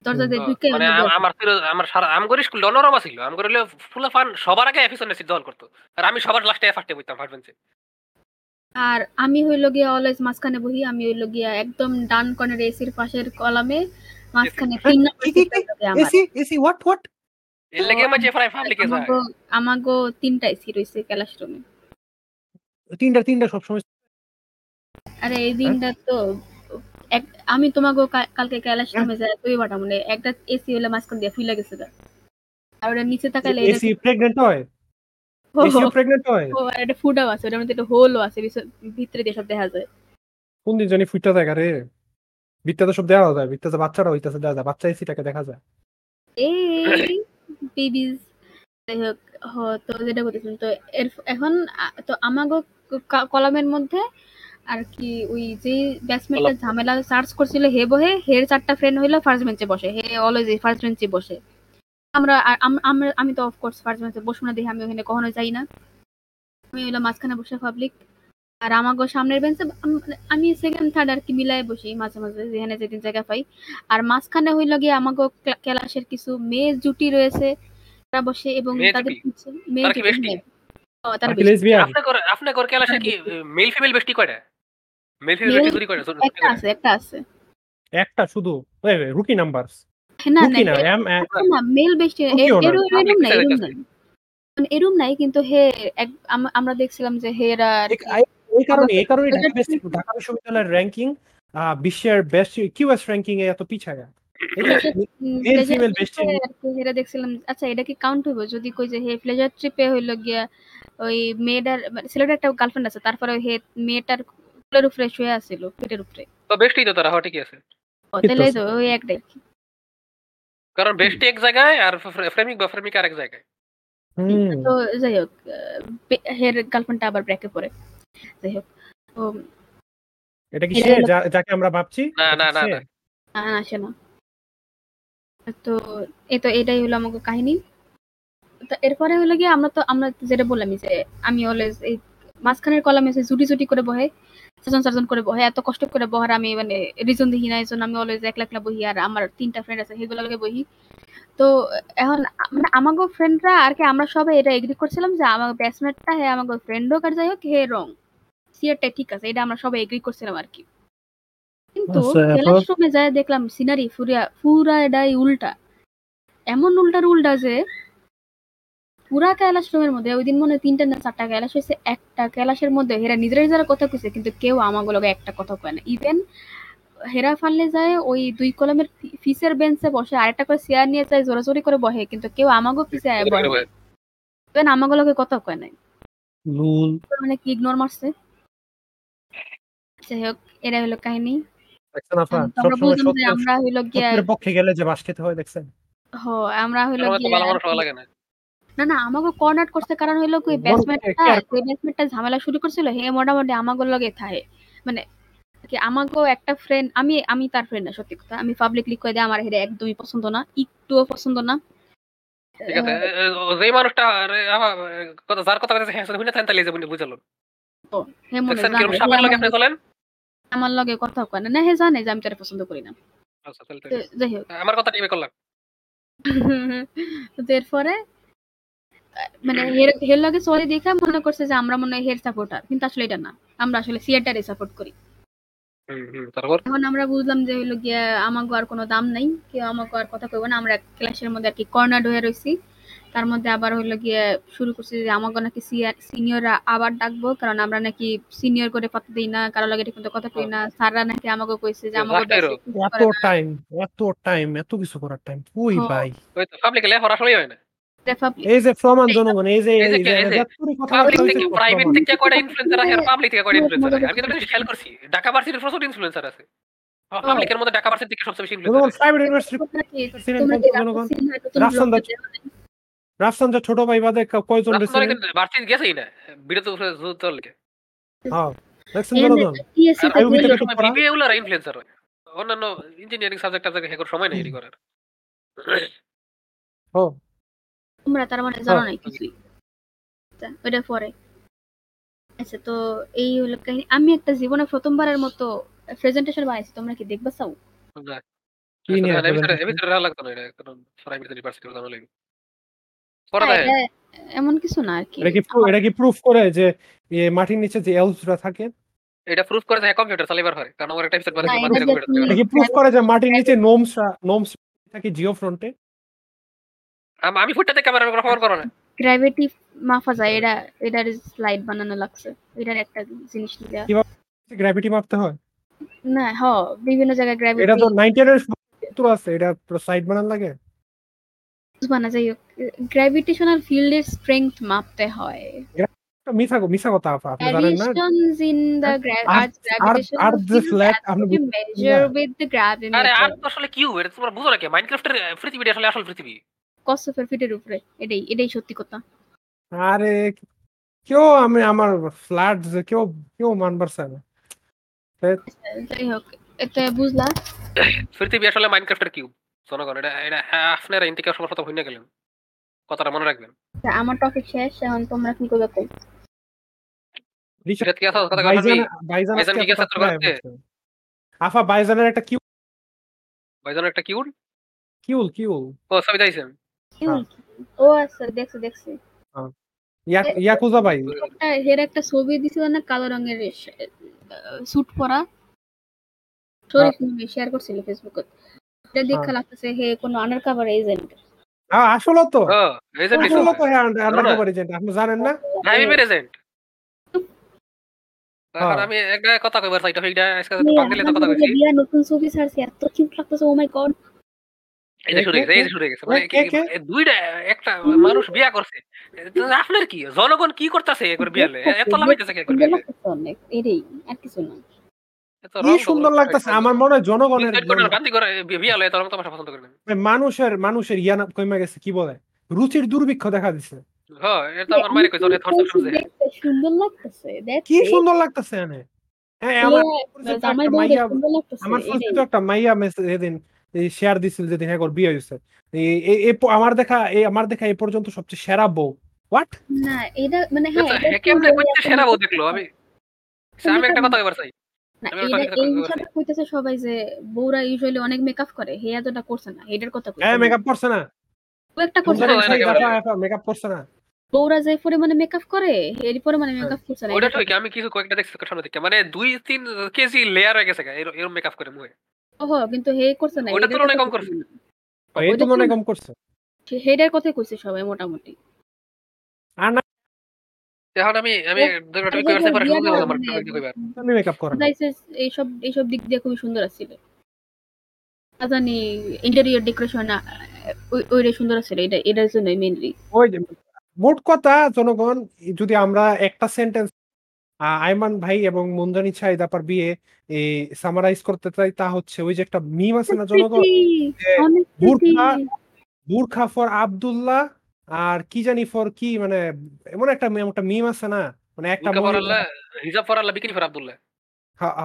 দরজা দিয়ে ঢুকে মানে আম-। আমার আমার সারা আমগরি স্কুল অনরমা ছিল আমগর হলে ফুল ফান সবার আগে এফিসনে করতো। আর আমি সবার লাস্টে ফার্স্টে বইতাম ফার্স্ট বেঞ্চে আর আমি হইল গিয়া অলওয়েজ মাঝখানে বহি আমি হইল গিয়া একদম ডান কর্নার এসির পাশের কলামে মাঝখানে তিন এসি এসি হোয়াট হোয়াট এর লাগে আমার যে যায়। আমাগো তিনটা এসি রয়েছে ক্লাসরুমে। তিনটা তিনটা সবসময় আরে হ্যাঁ? এই দিনটা তো আমি তোমাকে কালকে ক্যালাস নামে যাই তুই বাটা মানে একটা এসি হলে মাঝখান দিয়ে ফুলে গেছে। আর ওটা নিচে তাকাইলে এসি প্রেগন্যান্ট হয়? এসি প্রেগন্যান্ট হয়? ও, আর একটা ফুটাও আছে ওটার মধ্যে একটা হোলও আছে ভিতরে দিয়ে সব দেখা যায়। কোন দিন জানি ফুটটা দেখা রে? ভিত্তাতে সব দেখা যায় ভিত্তাতে বাচ্চারা হইতাছে দেখা যায় বাচ্চা এসিটাকে দেখা যায়। এই বেবিজ যাই হোক হ, তো যেটা বলতেছিলাম তো এখন তো আমাগো কলামের মধ্যে আর কি ওই যে ব্যাটসম্যানটা ঝামেলা সার্চ করছিল হে বহে হের চারটা ফ্রেন্ড হইল ফার্স্ট বেঞ্চে বসে। হে অলওয়েজ ফার্স্ট বেঞ্চে বসে। আমরা আমরা আমি তো অফকোর্স ফার্স্ট বেঞ্চে বসবো না দেখে আমি ওখানে কখনো যাই না। আমি হইল মাঝখানে বসে পাবলিক আর আমাগো সামনের বেঞ্চে আমি সেকেন্ড থার্ড আর কি মিলাই বসি মাঝে মাঝে যেখানে যেদিন জায়গা পাই। আর মাঝখানে হইল গিয়ে আমাগো ক্লা- ক্লাসের কিছু মেয়ে জুটি রয়েছে তারা বসে এবং তাদের মেয়ে হ্যাঁ। ও, তারা lesbian? কি মেল ফিমেল কয়টা? মেল ফিমেল Male- একটা আছে একটা আছে। একটা শুধু? রুকি নাম্বার না না রুকি না এ- না মেল বেষ্টি রুকিও না, এরুম public এরুম নাই side এরুম নাই। মানে এরুম নাই কিন্তু হে এক- আম- আমরা দেখছিলাম যে হেরা আর কি- এই কারণে এই কারণে ঢাকা বিশ্ববিদ্যালয়ের র্যাঙ্কিং বিশ্বের বেস্ট কিউএস র্যাঙ্কিং এ এত পিছায়া? এই যে উম, male pleasure female trip বেষ্টি। এ আর কি হেরা দেখছিলাম। আচ্ছা এটা কি কাউন্ট হইব? যদি কই যে হে প্লেজার ট্রিপে হইল গিয়া ওই মেয়েটার মানে ছেলেটার একটা গার্লফ্রেন্ড আছে তারপরে হে মেয়েটার কোলের উপরে শুয়ে আছিল পেটের উপরে। তো বেস্টি তো তারা হ্যাঁ ঠিকই আছে তাহলে তো ওই একটাই। কারণ বেস্টি এক জায়গায় আর ফ্রেমিক বা ফ্রেমিক আরেক জায়গায়। তো যাই হোক হের গার্লফ্রেন্ডটা আবার ব্রেকে পড়ে। যাই হোক তো এটা কি সে যাকে আমরা ভাবছি? না, না, না, না। না না, আসে না। তো এই তো এটাই হলো আমাকে কাহিনী। তো এরপরে হলো গিয়ে আমরা তো, আমরা যেটা বললামই যে আমি অলওয়েজ এই মাঝখানের কলামে এসে জুটি জুটি করে বহে সার্জন সার্জন করে বহে, এত কষ্ট করে বহার আমি মানে রিজন দেখি না আমি অলওয়েজ একলা একলা বহি আর আমার তিনটা ফ্রেন্ড আছে সেগুলো লগে বহি। তো এখন মানে আমাগো ফ্রেন্ডরা আর কি, আমরা সবাই এটা এগ্রি করছিলাম যে আমার ব্যাটসম্যানটা হে, আমাগো ফ্রেন্ড হোক আর যাই হোক, হে রং। সিয়ারটা ঠিক আছে, এটা আমরা সবাই এগ্রি করছিলাম আর কি। কিন্তু? ক্লাসরুমে যায় দেখলাম সিনারি ফুরিয়া পুরা এটাই উল্টা। এমন উল্টার উল্টা যে পুরা ক্যালাসরুমের মধ্যে ওই দিন মনে হয় তিনটা না চারটা ক্যালাস হয়েছে একটা ক্যালাসের মধ্যে হেরা নিজেরা নিজেরা কথা কইছে কিন্তু কেউ আমাগুলো একটা কথা কয় না। ইভেন হেরা ফাললে যায় ওই দুই কলমের ফিসের বেঞ্চে বসে আরেকটা করে চেয়ার নিয়ে যায় জোরাজোরি করে বসে কিন্তু কেউ আমাগো পিছে আয় বসে ইভেন আমাগুলোকে কথা কয় নাই। লুল মানে কি ইগনোর মারছে? যাই হোক এরা হলো কাহিনী। দেখছেন আপা তোমরা সবসময় বুঝলাম যে আমরা হইল গিয়া পক্ষে গেলে যে বাস খেতে হয় দেখছেন? হ আমরা হইল আমার তো গিয়া লাগে না। না না আমাকে কর্নার করছে কারণ হইল কই ব্যাটসম্যানটা কে কই ব্যাটসম্যানটা ঝামেলা শুরু করছিল হে মোটামুটি আমাগো লগে থাকে মানে কি আমাকেও একটা ফ্রেন্ড আমি আমি তার ফ্রেন্ড না সত্যি কথা। আমি পাবলিকলি কয়ে দিই আমার হেরে একদমই পছন্দ না একটুও পছন্দ না। ঠিক আছে যেই মানুষটা আরে কথা যার কথা কথা হ্যাঁ শুনে থাকেন তাহলে বুঝালো। হে মনে কীরকম হে সাপের লগে আপনি চলেন। আমার লগে কথা কয় না। না হে জানে যে আমি তারে পছন্দ করি না। আচ্ছা তাহলে যাই হোক। আমার কথা টিভি করলাম। তো এরপরে মানে হের হের লগে চলে দেখা মনে করছে যে আমরা মনে হয় হের সাপোর্টার কিন্তু আসলে এটা না। আমরা আসলে সিয়াটারে সাপোর্ট করি। এখন আমরা বুঝলাম যে হইল গিয়া আমাকে আর কোনো দাম নাই। কেউ আমাকে আর কথা কইব না। আমরা ক্লাসের মধ্যে আর কি কর্নার হয়ে রইছি। তার মধ্যে আবার হইল গিয়ে শুরু করছি যে আমাকে নাকি সিনিয়ররা আবার ডাকবো কারণ আমরা নাকি সিনিয়র করে পাতা দিই না কারও লাগে ঠিক কথা কই না। স্যাররা নাকি আমাকে কইছে যে আমাকে এত টাইম এত টাইম এত কিছু করার টাইম হ্যাঁ। ভাই? ওই তো পাবলিকে লেখা আসলেই হয় না। এই যে প্রমাণ জনগণ এই যে পাবলিক থেকে প্রাইভেট থেকে কয়টা ইনফ্লুয়েন্সার আছে? আর পাবলিক থেকে কয়টা ইনফ্লুয়েন্সার আছে? আমি। কিন্তু খেয়াল করছি। ঢাকা ভার্সিটির প্রচুর ইনফ্লুয়েন্সার আছে। পাবলিকের মধ্যে ঢাকা ভার্সিটি থেকে সবচেয়ে বেশি ইনফ্লুয়েন্সার প্রাইভেট ইউনিভার্সিটি জনগণ? রাফসান হয়তো রাফসান ব্লগে দা- দেখো। রাফসান যা ছোট ভাই বাদে কয়জন গেছেই না বিরত চল লিখে হ্যাঁ দেখছেন তে গেলো। ইনফ্লুয়েন্সার অন্যান্য ইঞ্জিনিয়ারিং সাবজেক্ট টাবজেক্ট হেকর সময় নেই করার ও তোমরা তার মানে জানো হ্যাঁ। নাই কিছুই আচ্ছা, ওইটা পরে আচ্ছা তো এই হলো কাহিনী আমি একটা জীবনে প্রথমবারের মতো প্রেজেন্টেশন বানাইছি তোমরা কি দেখবা চাও না। কি নিয়ে এ ভিতরে- এ presentation? ভিতরে রাখা লাগতো না এটা, কারণ জানা লাগে। হ্যাঁ, এমন কিছু না আর কি এটা কি এটা কি প্রুফ করে যে মাটির নিচে যে এলসরা থাকে? এটা proof করে যে কম্পিউটার চালাইবার হয়। কারণ আমার একটা মাটির এটা কি প্রুফ করে যে মাটির নিচে নোমসরা নোমস থাকে জিও ফ্রন্টে আমি ফুটটা ক্যামেরা না। গ্র্যাভিটি মাফা যায় এটা এটার স্লাইড বানানো লাগছে। এটার একটা জিনিস নিয়ে গ্র্যাভিটি মাপতে হয়? না হ বিভিন্ন জায়গায় এটা তো 90 এর আছে এটা সাইড বানান লাগে। বানা যাই হোক গ্র্যাভিটেশনাল ফিল্ডের স্ট্রেংথ মাপতে হয়। এটা মিছা মিছা কথা আপা, আপনি জানেন না? আপনি না। আরে আর আসলে কিউ এটা তোমরা বুঝো না মাইনক্রাফটের পৃথিবীটা আসলে আসল পৃথিবী। কসফের ফিটের উপরে। এটাই এটাই সত্যি কথা। আরে কেউ আমি আমার ফ্ল্যাট যে কেউ কেউ মানবার চায় না। যাই হোক এতে বুঝলা। পৃথিবী আসলে মাইনক্রাফটের কিউ জনগণ এটা এটা হ্যাঁ, আপনারা ইন্টিকে সবার প্রথম হইনা গেলেন। কথাটা মনে রাখবেন। আমার টপিক শেষ এখন তোমরা কি করবে কই? আফা বাইজানের একটা কিউ ভাইজন একটা কিউল? কিউল ও ছবি দিয়েছেন হ্যাঁ। ও আচ্ছা দেখছি দেখছি। ইয়াকুজা ভাই। একটা একটা ছবি দিছিল না কালো রঙের স্যুট পরা? স্টোরি শেয়ার করছিল ফেসবুকে এটা দেখে হ্যাঁ। লাগতেছে হে কোনো আন্ডার কাভার এজেন্ট আ- আসলে তো। আসলে তো হ্যাঁ জানো আন্ডার না? কভার এজেন্ট আপনি জানেন না? আমি এজেন্ট হ্যাঁ। আমি একটা কথা কইবার চাই টপিকটা আজকে তো কথা কইছি। বিয়া নতুন ছবি ছাড়ছে এত কিউট লাগতেছে ও মাই গড এই শুরু গেছে এই শুরু গেছে মানে দুইটা একটা মানুষ বিয়া করছে। আপনার কি? জনগণ কি করতেছে একবার বিয়ালে? এত লাভ হইতেছে একবার বিয়ালে? এটাই আর কিছু না। এত কি সুন্দর লাগতেছে? আমার মনে হয় জনগণের মানুষের মানুষের ইয়া গেছে কি বলে? রুচির দুর্ভিক্ষ দেখা দিছে। হ্যাঁ কি সুন্দর লাগতেছে এনে? হ্যাঁ জামাই একটা মাইয়া মেসেজ শেয়ার দিছিল যেদিন হ্যাঁ বিয়ে হয়েছে আমার দেখা এই আমার দেখা এই পর্যন্ত সবচেয়ে সেরা বউ। হোয়াট না এটা মানে হ্যাঁ হ্যাঁ কেমনে সেরা বউ দেখল? আমি আমি একটা কথা কইবার চাই। না এই কইতেছে সবাই যে বউরা ইউজুয়ালি অনেক মেকআপ করে হে এতটা করছে না এটার কথা কইছে। হ্যাঁ মেকআপ করছে না। ও একটা করছে না। না একেবারে। মেকআপ করছে না। বউরা যে পরিমাণে মেকআপ করে এর পরিমাণে মেকআপ করছে না ওটা ঠিক আমি কিছু কয়েকটা দেখছি সামনে থেকে। মানে দুই তিন কেজি লেয়ার হয়ে গেছে গা, এর- এরম মেকআপ করে মুখে। ওহ কিন্তু হে করছে না কম করছে। তো মনে কম করছে। হেডের কথাই কইছে সবাই মোটামুটি। এখন আমি আমি মেকআপ করে। দিক দিয়ে খুবই সুন্দর আছিল জানি ইন্টেরিয়র ডেকোরেশন ওইটা সুন্দর আছিল এটা এটার জন্য মেইনলি ওই মোট কথা জনগণ যদি আমরা একটা সেন্টেন্স আইমান ভাই এবং মুন্দানি ছাই দাপার বিয়ে সামারাইজ করতে চাই তা হচ্ছে ওই যে একটা মিম আছে না জনগণ? বুরখা বুরখা ফর আব্দুল্লাহ আর কি জানি ফর কি মানে এমন একটা meme- একটা মিম আছে না? মানে একটা হিজাব পরাল্লা বিক্রি ফর আব্দুল্লাহ।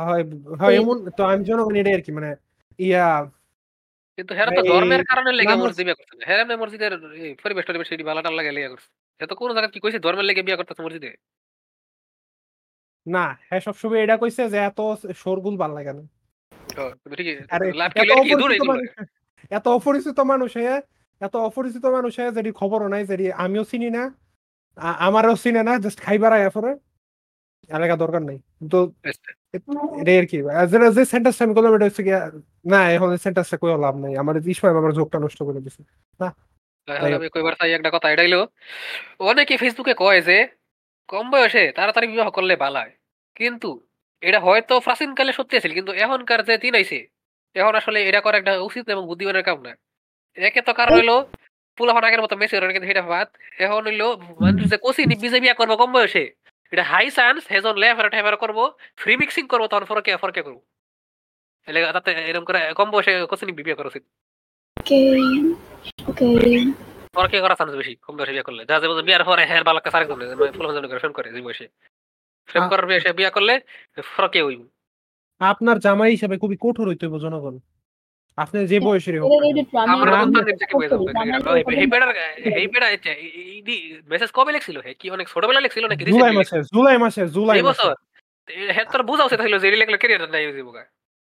হয় হয় এমন তো আমি জনগণ এটাই আর কি মানে ইয়া। কিন্তু হেরা তো ধর্মের কারণে লেগে মসজিদে বিয়ে করছে। হেরা এমনি মসজিদের পরিবেশ টরিবেশ সেটি ভালো টাল লাগে লিয়া করছে। সে তো কোনো জায়গা কি কইছে ধর্মের লেগে বিয়ে করতেছে মসজিদে? না হ্যাঁ সবসময় এটা কইছে যে এত শোরগুল ভালো লাগে না। এত অপরিচিত মানুষ হয়ে? এত অপরিচিত মানুষ যেটি খবরও নাই যেটি আমিও চিনি না আমারও চিনে না জাস্ট খাইবার আয়া পরে এলাকা দরকার নাই। তো এটাই আর কি। যেটা যে সেন্টারটা আমি করলাম এটা হচ্ছে না এখন সেন্টারটা কই লাভ নাই। আমার ইসময় আমার যোগটা নষ্ট করে দিছে। এখন আমি কইবার চাই একটা কথা এটা হইল অনেকে ফেসবুকে কয় যে কম বয়সে তাড়াতাড়ি বিবাহ করলে ভালো হয়। কিন্তু এটা হয়তো প্রাচীনকালে সত্যি আছিল কিন্তু এখনকার যে দিন আইছে এখন আসলে এটা করা একটা উচিত এবং বুদ্ধিমানের কাম না একে তো কারণ হইল পুলাফান আগের মতো মেসি কিন্তু সেটা বাদ এখন হইল মানুষ যে কোসি নিবিজে বিয়া করব কম বয়সে এটা হাই চান্স হেজন লেফার টেফার করব ফ্রি মিক্সিং করব তখন ফরকে ফরকে করব। এলে তাতে এরকম করে কম বয়সে কোসি নিবি বিয়া করা উচিত ওকে ওকে ফরকে করা চান্স বেশি কম বয়সে বিয়া করলে। যা যে বিয়ার পরে হ্যাঁ বালাকা সারেক জন্য ফুলফান জন্য করে ফ্রেম করে যে বয়সে। ফ্রেম করার বয়সে বিয়া করলে ফরকে হইব। আপনার জামাই হিসাবে খুবই কঠোর হইতে হইব জনগণ। আপনি যে বয়সেরই হোক আমরা এই এই মেসেজ কবে লেখছিল? হে কি অনেক ছোটবেলা লেখছিল নাকি? জুলাই মাসে জুলাই মাসে জুলাই এই বছর? হ্যাঁ তোর যে ক্যারিয়ার নাই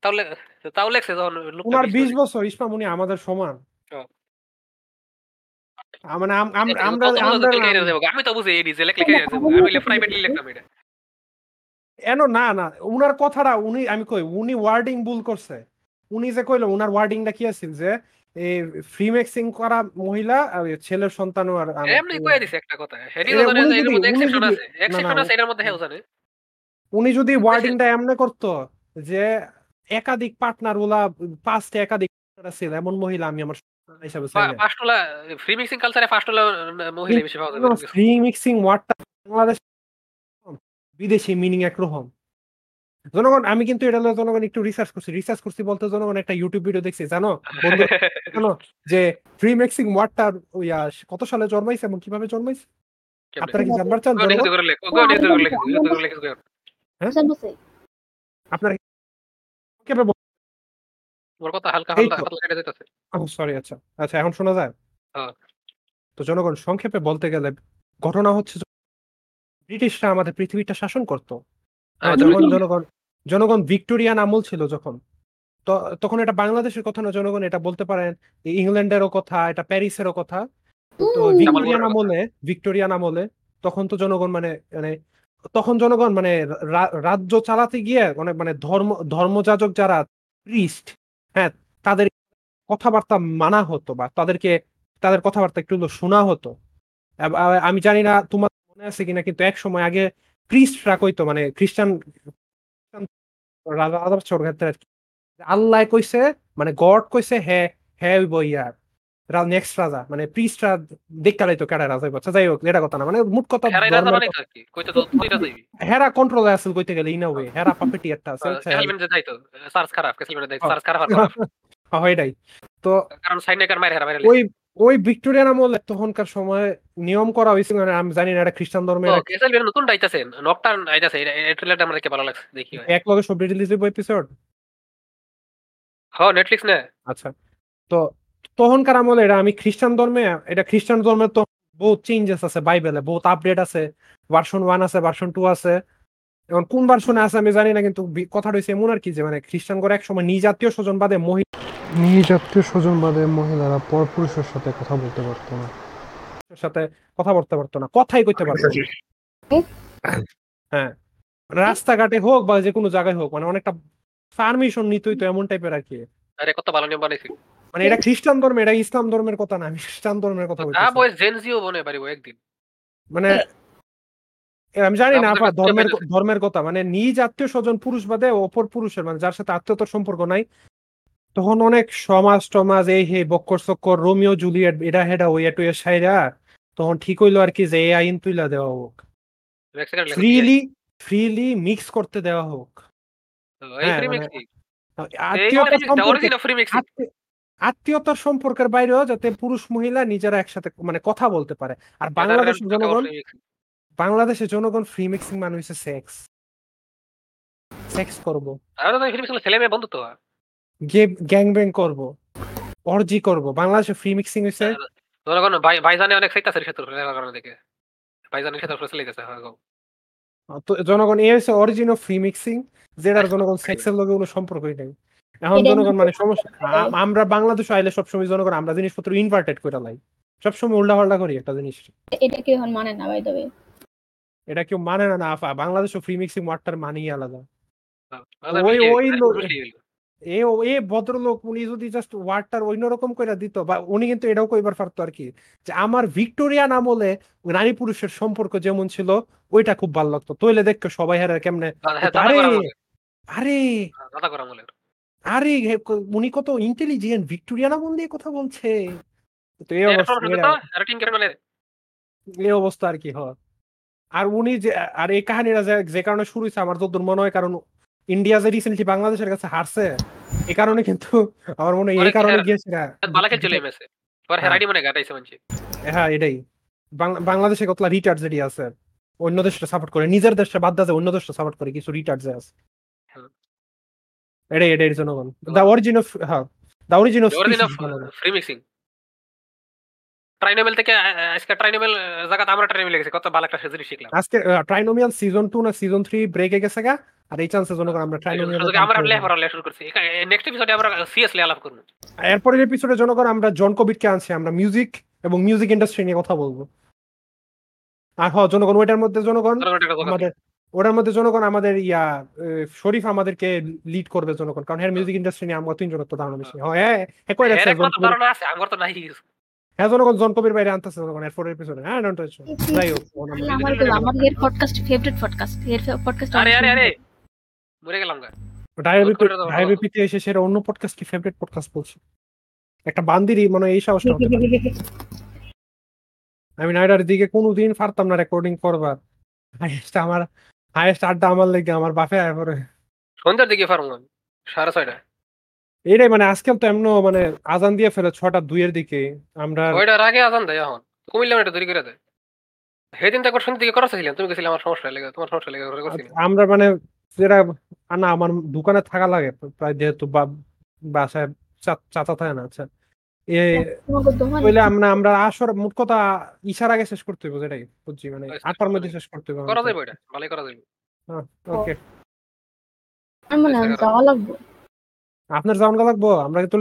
তাহলে তাও লেখছে যখন উনার 20 বিশ বছর। বছর ইসমামুনি আমাদের সমান। হ্যাঁ। মানে আম- আম- আমরা আমরা? আমি তো বুঝি এই যে লেখলে ক্যারিয়ার আমি প্রাইভেটলি লিখতাম এটা। এনো না না উনার কথাটা উনি আমি কই উনি ওয়ার্ডিং ভুল করছে। উনি যে কইলো উনার ওয়ার্ডিংটা কি আছিল যে এই ফ্রি মিক্সিং করা মহিলা আর ছেলের সন্তানও আর এমনি কয়ে দিছে একটা কথা। এর যদি- মধ্যে এক্সেপশন আছে। এক্সেপশন আছে এর মধ্যে উনি যদি ওয়ার্ডিংটা এমনি করতো যে একাধিক পার্টনার ওলা পাঁচটা একাধিক ছিল এমন মহিলা আমি আমার সন্তান হিসাবে ফ্রি মিক্সিং কালচারে মহিলা বেশি পাওয়া যাবে ফ্রি মিক্সিং ওয়ার্ডটা বাংলাদেশ বিদেশি মিনিং একরকম। জনগণ আমি কিন্তু এটা লইয়া জনগণ একটু রিসার্চ করছি। রিসার্চ করছি বলতে জনগণ একটা ইউটিউব ভিডিও দেখছি জানো? বন্ধু জানো যে ফ্রি মিক্সিং ওয়ার্ডটা ওইয়া কত সালে জন্মাইছে এবং কীভাবে জন্মাইছে? আপনারা কি জানবার চান জনগণ? আপনারা কথা হালকা হালকা সরি আচ্ছা আচ্ছা এখন শোনা যায়? হ্যাঁ। তো জনগণ সংক্ষেপে বলতে গেলে ঘটনা হচ্ছে ব্রিটিশরা আমাদের পৃথিবীটা শাসন করতো। হ্যাঁ, ওই- জনগণ জনগণ ভিক্টোরিয়ান আমল ছিল যখন। তখন এটা বাংলাদেশের কথা না জনগণ এটা বলতে পারেন ইংল্যান্ডেরও কথা এটা প্যারিসেরও কথা। তো ভিক্টোরিয়ান আমলে ভিক্টোরিয়ান আমলে তখন তো জনগণ মানে মানে তখন জনগণ মানে রাজ্য চালাতে গিয়ে মানে মানে ধর্ম ধর্মযাজক যারা প্রিস্ট হ্যাঁ তাদের কথাবার্তা মানা হতো বা তাদেরকে তাদের কথাবার্তা একটু শোনা হতো। আমি জানি না তোমার মনে আছে কিনা কিন্তু এক সময় আগে প্রিস্টরা কইতো মানে খ্রিস্টান রাজা রাজার ক্ষেত্রে আল্লাহ কইছে মানে গড কইছে হ্যাঁ হ্যাঁ হইব ইয়ার নেক্সট রাজা মানে প্রিস্টরা দেখা লাইতো কেডা রাজা আচ্ছা যাই হোক এটা কথা না মানে মোট কথা হেরাই রাজা আর কি? তো হেরা কন্ট্রোল আসল কইতে গেলে ইনা ওয়ে হেরা পাপেটি একটা আছে সার্চ খারাপ সার্চ খারাপ হয় এটাই তো কারণ সাইনেকার মাইর হেরা মাইরে ওই ওই ভিক্টোরিয়ান আমলে তখনকার সময় নিয়ম করা হয়েছিল মানে আমি জানি না এটা খ্রিস্টান ধর্মের এক- কেসলমেন্ট নতুন আইতাছে নকটার্ন আইতাছে এটা ট্রেলারটা আমার দেখে ভালো লাগছে দেখি। এক লগে সব রিলিজ হইব এপিসোড হ্যাঁ নেটফ্লিক্স না। আচ্ছা তো তখনকার আমলে এটা আমি খ্রিস্টান ধর্মে এটা খ্রিস্টান ধর্মে তো বহুত চেঞ্জেস আছে বাইবেলে বহুত আপডেট আছে ভার্সন ওয়ান আছে ভার্সন টু আছে। এখন কোন ভার্সনে আছে আমি জানি না কিন্তু কথাটা হয়েছে এমন আর কি যে মানে খ্রিস্টান করে এক সময় নিজ আত্মীয় স্বজন বাদে মহিলা নিজ আত্মীয় স্বজন বাদে মহিলারা পরপুরুষের সাথে কথা বলতে পারতো না। সাথে কথা বলতে পারতো না কথাই কইতে পারতো না। হ্যাঁ রাস্তাঘাটে হোক বা যে কোনো জায়গায় হোক মানে অনেকটা পারমিশন নিতই তো এমন টাইপের আর কি। আরে কত ভালো নিয়ম বানাইছি। মানে এটা খ্রিস্টান ধর্ম এটা ইসলাম ধর্মের কথা না আমি খ্রিস্টান ধর্মের কথা যা বলতেছি। বয়স জেনজিও বনে পারিব একদিন। মানে আমি জানি না আপা ধর্মের ধর্মের কথা মানে নিজ আত্মীয় স্বজন পুরুষ বাদে অপর পুরুষের মানে যার সাথে আত্মীয়তার সম্পর্ক নাই তখন অনেক সমাজ টমাজ এই হে বক্কর চক্কর রোমিও জুলিয়েট এটা হেডা ওই এটু সাইরা তখন ঠিক হইল আর কি যে এই আইন তুইলা দেওয়া হোক। ফ্রিলি ফ্রিলি মিক্স করতে দেওয়া হোক। হ্যাঁ, মানে আত্মীয়তার সম্পর্কের বাইরেও যাতে পুরুষ মহিলা নিজেরা একসাথে মানে কথা বলতে পারে। আর বাংলাদেশের জনগণ বাংলাদেশের জনগণ ফ্রি মিক্সিং মানে হচ্ছে সেক্স সেক্স করব। ছেলে মেয়ে হয়। গ্যাং ব্যাং করব অর্জি করব। বাংলাদেশে ফ্রি মিক্সিং হয়েছে জনগণ ভাই ভাইজানে অনেক কারণে দেখে। ভাইজানের চলে গেছে হ্যাঁ তো জনগণ এই হচ্ছে অরিজিনাল ফ্রি মিক্সিং যেটার জনগণ সেক্সের লগে কোনো সম্পর্কই নাই। এখন জনগণ মানে সমস্যা আমরা বাংলাদেশে আইলে সবসময় জনগণ আমরা জিনিসপত্র ইনভার্টেড করে লাই। সবসময় উল্টা পাল্টা করি একটা জিনিস। এটা কি এখন মানে না বাই দেবে এটা কেউ মানে না না আফা বাংলাদেশে ফ্রি মিক্সিং ওয়ার্ডটার মানেই আলাদা। ওই- ওই এ এ ভদ্রলোক উনি যদি জাস্ট ওয়ার্ডটার অন্যরকম করে দিত বা উনি কিন্তু এটাও কইবার পারতো আর কি যে আমার ভিক্টোরিয়ান আমলে নারী পুরুষের সম্পর্ক যেমন ছিল ওইটা খুব ভালো লাগতো। তৈলে দেখতো সবাই হারে কেমনে হ্যাঁ, আরে আরে। হ্যাঁ। আরে উনি কত ইন্টেলিজেন্ট ভিক্টোরিয়ান আমল নিয়ে কথা বলছে। তো এই অবস্থা এই অবস্থা আর কি হয় আর উনি যে আর এই কাহিনীটা যে কারণে শুরু হয়েছে আমার যতদূর মনে হয় কারণ ইন্ডিয়া যে রিসেন্টলি বাংলাদেশের কাছে হারছে এই কারণে কিন্তু আমার মনে হয় এই কারণে গিয়েছে বালা খেল চলে এমএসে পরে হ্যাঁ। হেরাডি মনে গাটাইছে মানছি হ্যাঁ। এটাই। বাংলাদেশে কতলা রিটার্ড যেটি আছে অন্য দেশটা সাপোর্ট করে নিজের দেশটা বাদ দেয় অন্য দেশটা সাপোর্ট করে কিছু রিটার্ড যে আছে। হ্যাঁ। এটাই এটাই জনগণ। দা অরিজিন অফ হ্যাঁ the origin of free mixing trinomial থেকে আজকে ট্রাইনোমেল জায়গাতে আমরা ট্রাইনোমেল গেছি কত ভালো একটা জিনিস শিখলাম। আজকে ট্রাইনোমিয়াল সিজন টু না সিজন থ্রি ব্রেকে গেছে গা। আর এই চান্সে জনগণ আমরা ট্রাইনোমিয়াল আমরা লেখা শুরু করছি। নেক্সট এপিসোডে আমরা সিরিয়াসলি আলাপ করব। এরপরের এপিসোডে জনগণ আমরা জন কবিরকে আনছি আমরা মিউজিক এবং মিউজিক ইন্ডাস্ট্রি নিয়ে কথা বলব। আর হ জনগণ ওইটার মধ্যে জনগণ আমাদের ওটার মধ্যে জনগণ আমাদের ইয়া শরীফ আমাদেরকে লিড করবে জনগণ কারণ হ্যাঁ মিউজিক ইন্ডাস্ট্রি নিয়ে আমরা তিনজন তো ধারণা বেশি। হ্যাঁ হ্যাঁ হ্যাঁ কই রাখছে ধারণা আছে আমার তো নাই হ্যাঁ জনগণ জন কবির বাইরে আনতেছে জনগণ এরপরের এপিসোডে হ্যাঁ ডোন্ট টাচ যাই হোক আমার আমার এর পডকাস্ট ফেভারিট পডকাস্ট এর পডকাস্ট আরে আরে আরে। মরে গেলাম গা। করে এসে সেটা অন্য পডকাস্ট কি? ফেভারিট পডকাস্ট বলছে? একটা বান্দিরই মানে এই সাহসটা হতে আমি নাইডার দিকে কোনোদিন পারতাম না রেকর্ডিং করবার। হাইয়েস্ট আমার হাইয়েস্ট আড্ডা আমার লেগে আমার বাপে আয় পরে সন্ধ্যার দিকে ফার্ম সাড়ে ছয়টা এটাই মানে আজকাল তো এমন মানে আজান দিয়ে ফেলে ছটা দুইয়ের দিকে। আমরা ওইটার আগে আজান দেয় এখন। কুমিল্লা এটা তৈরি করে দেয়। সেদিন তো একবার সন্ধ্যা দিকে করাছিলাম তুমি গেছিলে আমার সমস্যা লেগে তোমার সমস্যা লেগে করে আমরা মানে যেটা না আমার দোকানে থাকা লাগে প্রায় যেহেতু বা- বাসায় চা- চাচা থাকে না আচ্ছা। বলে আমরা আমরা আসর মোট কথা ইশার আগে শেষ করতে হবে যেটাই বুঝছি মানে শেষ আটটার মধ্যে শেষ করতে হবে করা যাবে ওইটা ভালোই করা যাবে ওকে। আমার মনে যাওয়া লাগবে। আপনার যাওয়ান গা লাগবো? আমরা তো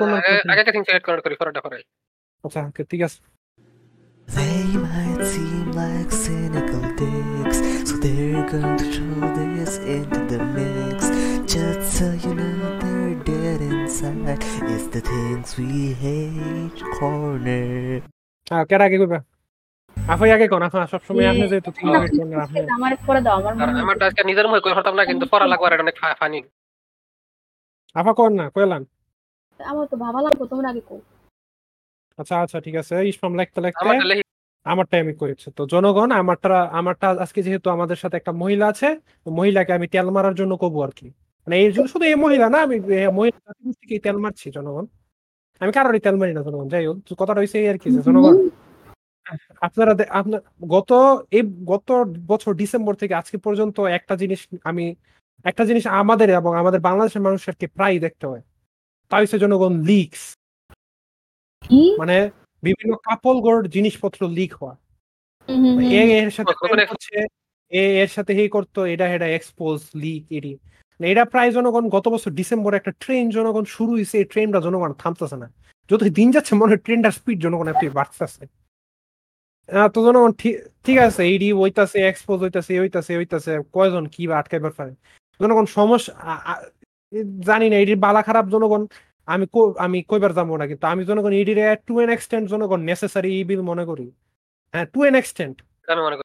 করলাম আগে সিলেক্ট করা করি ফরাটা ফরাই আচ্ছা ঠিক আছে। They might seem like cynical dicks, so they're going to throw this into the mix. Just so you know they're dead inside. It's the things we hate corner. হ্যাঁ কেন আগে কইবা? আফাই আগে কোন আফা সবসময় আপনি করেন আপনি আমার পরে দাও আমার মনে আমার আজকে নিজের মুখে হতাম না কিন্তু পড়া লাগবে আর এটা অনেক ফানি আফা কোন না কইলাম। আমার তো ভাবা লাগবে তোমরা আগে কো আচ্ছা আচ্ছা ঠিক আছে। ইসমাম লিখতে লিখতে। আমার লেহি আমারটা আমি করেছি। তো জনগণ আমারটা আমারটা আজকে যেহেতু আমাদের সাথে একটা মহিলা আছে তো মহিলাকে আমি তেল মারার জন্য কবু আর কি। মানে এই জন্য শুধু এই মহিলা না আমি মহিলা তেল মারছি জনগণ। আমি কারোরই তেল মারি না জনগণ যাই হোক কথাটা হয়েছে আর কি জনগণ। আপনারা আপনার গত এই গত বছর ডিসেম্বর থেকে আজকে পর্যন্ত একটা জিনিস আমি একটা জিনিস আমাদের এবং আমাদের বাংলাদেশের মানুষকে প্রায় দেখতে হয়। তা হচ্ছে জনগণ লিকস মানে বিভিন্ন কাপল গোড় জিনিসপত্র লিক হওয়া। এ এর সাথে করছে এ এর সাথে হে করতো এটা এটা এক্সপোজ লিক এডি মানে এটা প্রায় জনগণ গত বছর ডিসেম্বরে একটা ট্রেন জনগণ শুরু হয়েছে এই ট্রেনটা জনগণ থামতেছে না। যত দিন যাচ্ছে মনে হয় ট্রেনটার স্পিড জনগণ একটু বাড়তেছে। তো জনগণ ঠিক- ঠিক আছে এইডি ওইতাছে এক্সপোজ হইতাছে হইতাছে হইতাছে কয়জন কি বা আটকাইবার পারে। জনগণ সমস্যা জানি না এটির বালা খারাপ জনগণ। আমি আমি কইবার যাব না কিন্তু আমি জনগণ এটির টু এন এক্সটেন্ট জনগণ নেসেসারি ইবিল মনে করি। হ্যাঁ টু এন এক্সটেন্ট মনে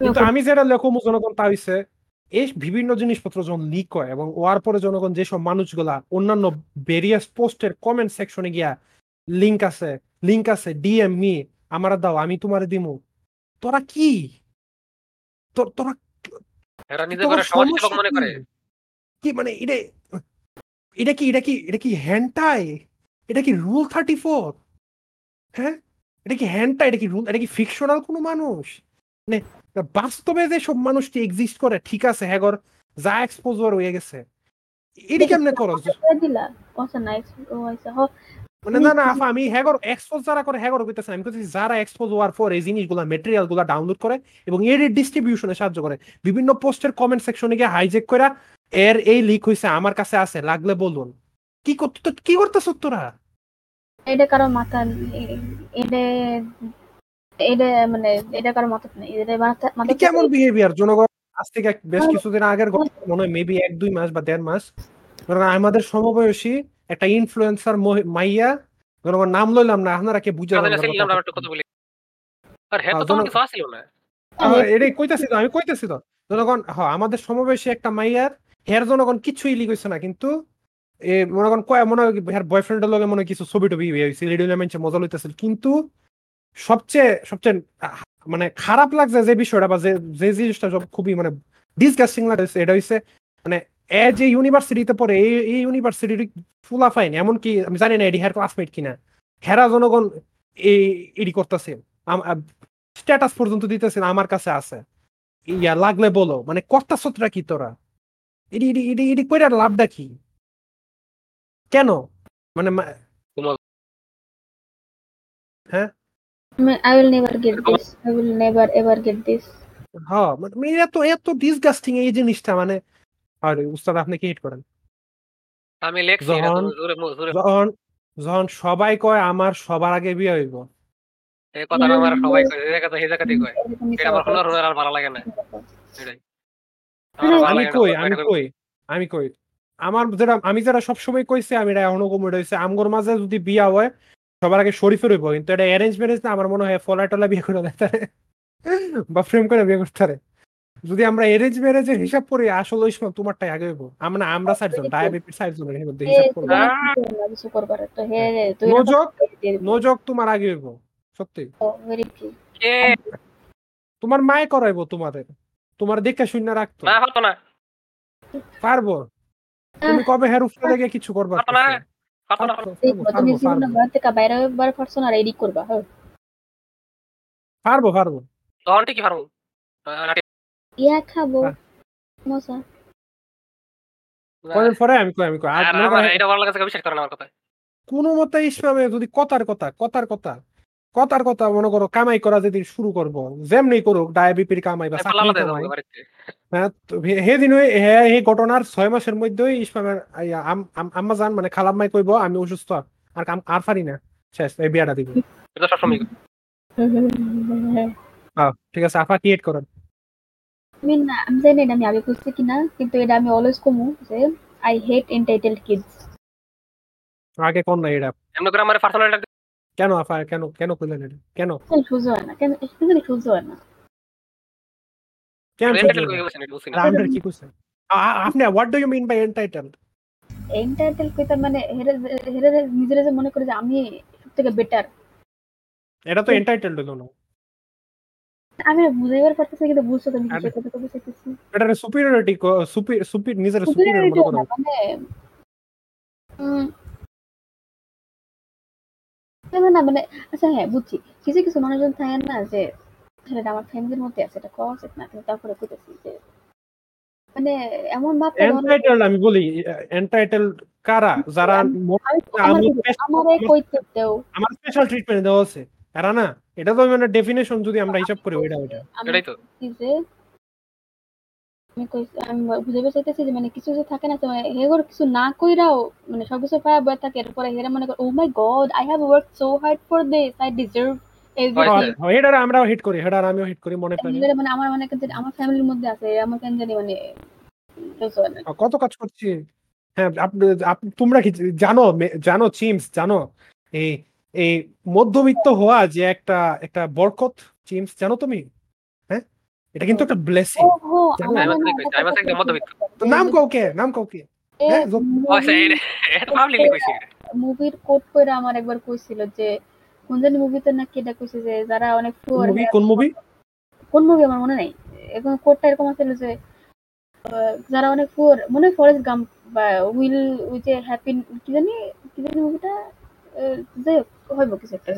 কিন্তু আমি যেটা লেখম জনগণ তা হইছে এই বিভিন্ন জিনিসপত্র যখন লিক হয় এবং ওয়ার পরে জনগণ যেসব মানুষগুলা অন্যান্য ভেরিয়াস পোস্টের কমেন্ট সেকশনে গিয়া লিংক আছে লিংক আছে ডিএম মি আমার দাও আমি তোমারে দিমু তোরা কি? তোরা এরা নিজে করে সমাজ সেবক মনে করে। কি? কি মানে এটা এটা কি এটা কি এটা কি হ্যান্টাই এটা কি রুল থার্টি ফোর হ্যাঁ? এটা কি হ্যান্টাই এটা কি রুল এটা কি ফিকশনাল কোনো মানুষ? মানে বাস্তবে যে সব মানুষটি এক্সিস্ট করে ঠিক আছে হ্যাগর যা এক্সপোজার হয়ে গেছে। এটি কেমনে করো? মানে না না আফা আমি হ্যাগর এক্সপোজ যারা করে হ্যাগর কইতেছে আমি কইতেছি যারা এক্সপোজ হওয়ার পর এই জিনিসগুলো মেটেরিয়ালগুলা ডাউনলোড করে এবং এর ডিস্ট্রিবিউশনে সাহায্য করে বিভিন্ন পোস্টের কমেন্ট সেকশনে গিয়ে হাইজেক করে এর এই লিক হইছে আমার কাছে আছে লাগলে বলুন। কি করতে তো কি করতেছ তোরা? এটা কারও মাথা এটা এটা মানে এটা কারও মাথা নেই। এটা মাথা কেমন বিহেভিয়ার জনগণ আজ থেকে বেশ কিছুদিন আগের ঘটনা মনে হয় মেবি এক দুই মাস বা দেড় মাস। জনগণ আমাদের সমবয়সী একটা ইনফ্লুয়েন্সার মাইয়া জনগণ নাম লইলাম না আপনারা কে বুঝা তাহলে ছিলাম না একটু কথা বলি। আর হ্যাঁ তো হ্যাঁ, এটাই কইতাছি তো আমি কইতাছি তো। জনগণ হ আমাদের সমবয়সী একটা মাইয়ার হের জনগণ কিছুই লিক হইছে না, কিন্তু এ, মনে করেন কয়, মনে হয় বয়ফ্রেন্ডের লগে মনে কিছু ছবি টবি হয়েছে রেডিও মেঞ্চে মজা লইতেছিল, কিন্তু সবচেয়ে সবচেয়ে মানে খারাপ লাগছে যে বিষয়টা বা যে যে জিনিসটা সব খুবই মানে ডিসগাস্টিং লাগছে এটা হইছে মানে এ যে ইউনিভার্সিটিতে পড়ে, এই এই ইউনিভার্সিটির ফুলা ফাইন এমনকি আমি জানি না এডি হের ক্লাসমেট কিনা হেরা জনগণ এই এডি করতেছে স্ট্যাটাস পর্যন্ত দিতেছে, আমার কাছে আছে। ইয়া, লাগলে বলো মানে কর্তা সত্রা কি তোরা? ইডি ইডি ইডি ইডি কইরার লাভটা কি? কেন? মানে মা- I will never get this. I will never ever get this. হ্যাঁ মানে এত এত ডিসগাস্টিং এই জিনিসটা মানে আর উস্তাদ আপনি কি হিট করেন? আমি লেখছি যখন- যখন সবাই কয় আমার সবার আগে বিয়ে হইব। এই কথাটা আমার সবাই কয় এই জায়গাতে এই জায়গাতেই কয় এটা আমার কোনো কথা। আর ভালো লাগে না। এটাই। মানে আমি কই আমি। কই আমি কই। আমার যেটা আমি যেটা সবসময় কইছি আমি এটা এখনও কম হইছে আমগর মাঝে যদি বিয়া হয় সবার আগে শরীফের হইব কিন্তু এটা অ্যারেঞ্জ ম্যারেজ না আমার মনে হয় ফলা টলা বিয়ে করে দেয় বা ফ্রেম করে বিয়ে করতে পারে। যদি আমরা অ্যারেঞ্জ ম্যারেজের হিসাব করি আসলে ওই সময় তোমারটাই আগে হইব। আমরা আমরা চারজন ডায়াবেটিস চারজনের মধ্যে হিসাব করব। নোজক নোজক তোমার আগে হইব সত্যি। তোমার মায়ে করাইবো তোমাদের। তোমার দেখে শূন্য রাখতো। না হতো না। পারব। তুমি কবে হের উপরে লেগে কিছু করবা? হতো না। হতো না পারব, দেখব, তুমি জীবনে ঘর থেকে বাইরে হইবার পারছ না রেডি করবা হ্যাঁ। পারব পারব। তখন ঠিকই পারব। ইয়া খাব হ্যাঁ। কয়েন পরে আমি কই আমি কই? আর আর আমার করো এটা ভালো লাগে বিশ্বাস করে আমার কথা। কোনো মতে ইসলামে যদি কথার কথা কথার কথা। কথার কথা মনে করো কামাই করা যদি শুরু করব যেমনি করুক ডায়াবিপির কামাই বা চাকরি পাল্লা দেয় কামাই। হ্যাঁ সেদিন ওই হে এই ঘটনার ছয় মাসের মধ্যেই আম- আম্মা জান মানে খালাম্মাই কইবো আমি অসুস্থ আর কাম আর পারি না। শেষ এই বিয়াটা দিব। হ্যাঁ ঠিক আছে আফা ক্রিয়েট করেন। আমি না আমি জানি না আমি আগে বুঝছি কিনা কিন্তু এটা আমি অলওয়েজ কমু যে আই হেট এন্টাইটেলড কিডস আগে কোন না এটা? এমনি করে আমার পার্সোনাল কেন আফা কেন কেন কইলেন এটা? কেন? সহ্য হয় না। কেন একটুখানি সহ্য হয় না। কেন কি আপনি what do you mean by entitled entitle কইতা মানে হেরে হেরে নিজেরা যে মনে করে যে আমি সব থেকে বেটার এটা তো এন্টাইটেলড হলো না। আমি বুঝাইবার পারতেছি কিন্তু বুঝছ তুমি কিসের কথা কইতে চাইতেছি? এটা সুপিরিয়রিটি সুপি সুপি নিজের সুপিরিয়র মনে করো। মানে না না মানে আচ্ছা হ্যাঁ বুঝছি। কিছু কিছু মানুষজন থাকে না যে ছেলেটা আমার ফ্যামিলির মধ্যে আছে এটা কওয়া উচিত না কিন্তু তারপরে কইতেছি যে মানে এমন এন্টাইটেলড আমি বলি এন্টাইটেলড কারা? যারা আমার- কইতে দেও। আমার স্পেশাল ট্রিটমেন্ট দেওয়া আছে এরা না? এটা তো মানে ডেফিনেশন যদি আমরা হিসাব করি ওইটা ওইটা। এটাই তো। আমি কইছি আমি চাইতেছি যে মানে কিছু কিছু থাকে না মানে হেগর কিছু না কইরাও মানে সব কিছু পায়া বয়ে থাকে। এরপরে হেরা মনে করে ও my god I have work so hard for this I deserve এটা আমরাও হিট করি এটা আমিও হিট করি মনে মানে আমার মানে আমার ফ্যামিলির মধ্যে আছে আমার কেন জানি মানে। কত কাজ করছি? হ্যাঁ আপনি তোমরা কি জানো জানো চিমস জানো? এই এই মধ্যবিত্ত হওয়া যে একটা একটা বরকত চিমস জানো তুমি? এটা কিন্তু একটা ব্লেসিং মনে। নাম কাউকে নাম কাউকে হ্যাঁ, মুভির কোট কইরা আমার একবার কইছিল যে কোন জানি মুভিতে নাকি এটা কইছে যে যারা অনেক পুয়ার মুভি? কোন মুভি? কোন মুভি আমার মনে নাই। এখন কোডটা এরকম আছিল যে আহ, যারা অনেক পুয়ার মনে ফরেস্ট গাম বা উইল ওই যে হ্যাপি কি জানি কি জানি মুভিটা? যে হইব কিছু একটা।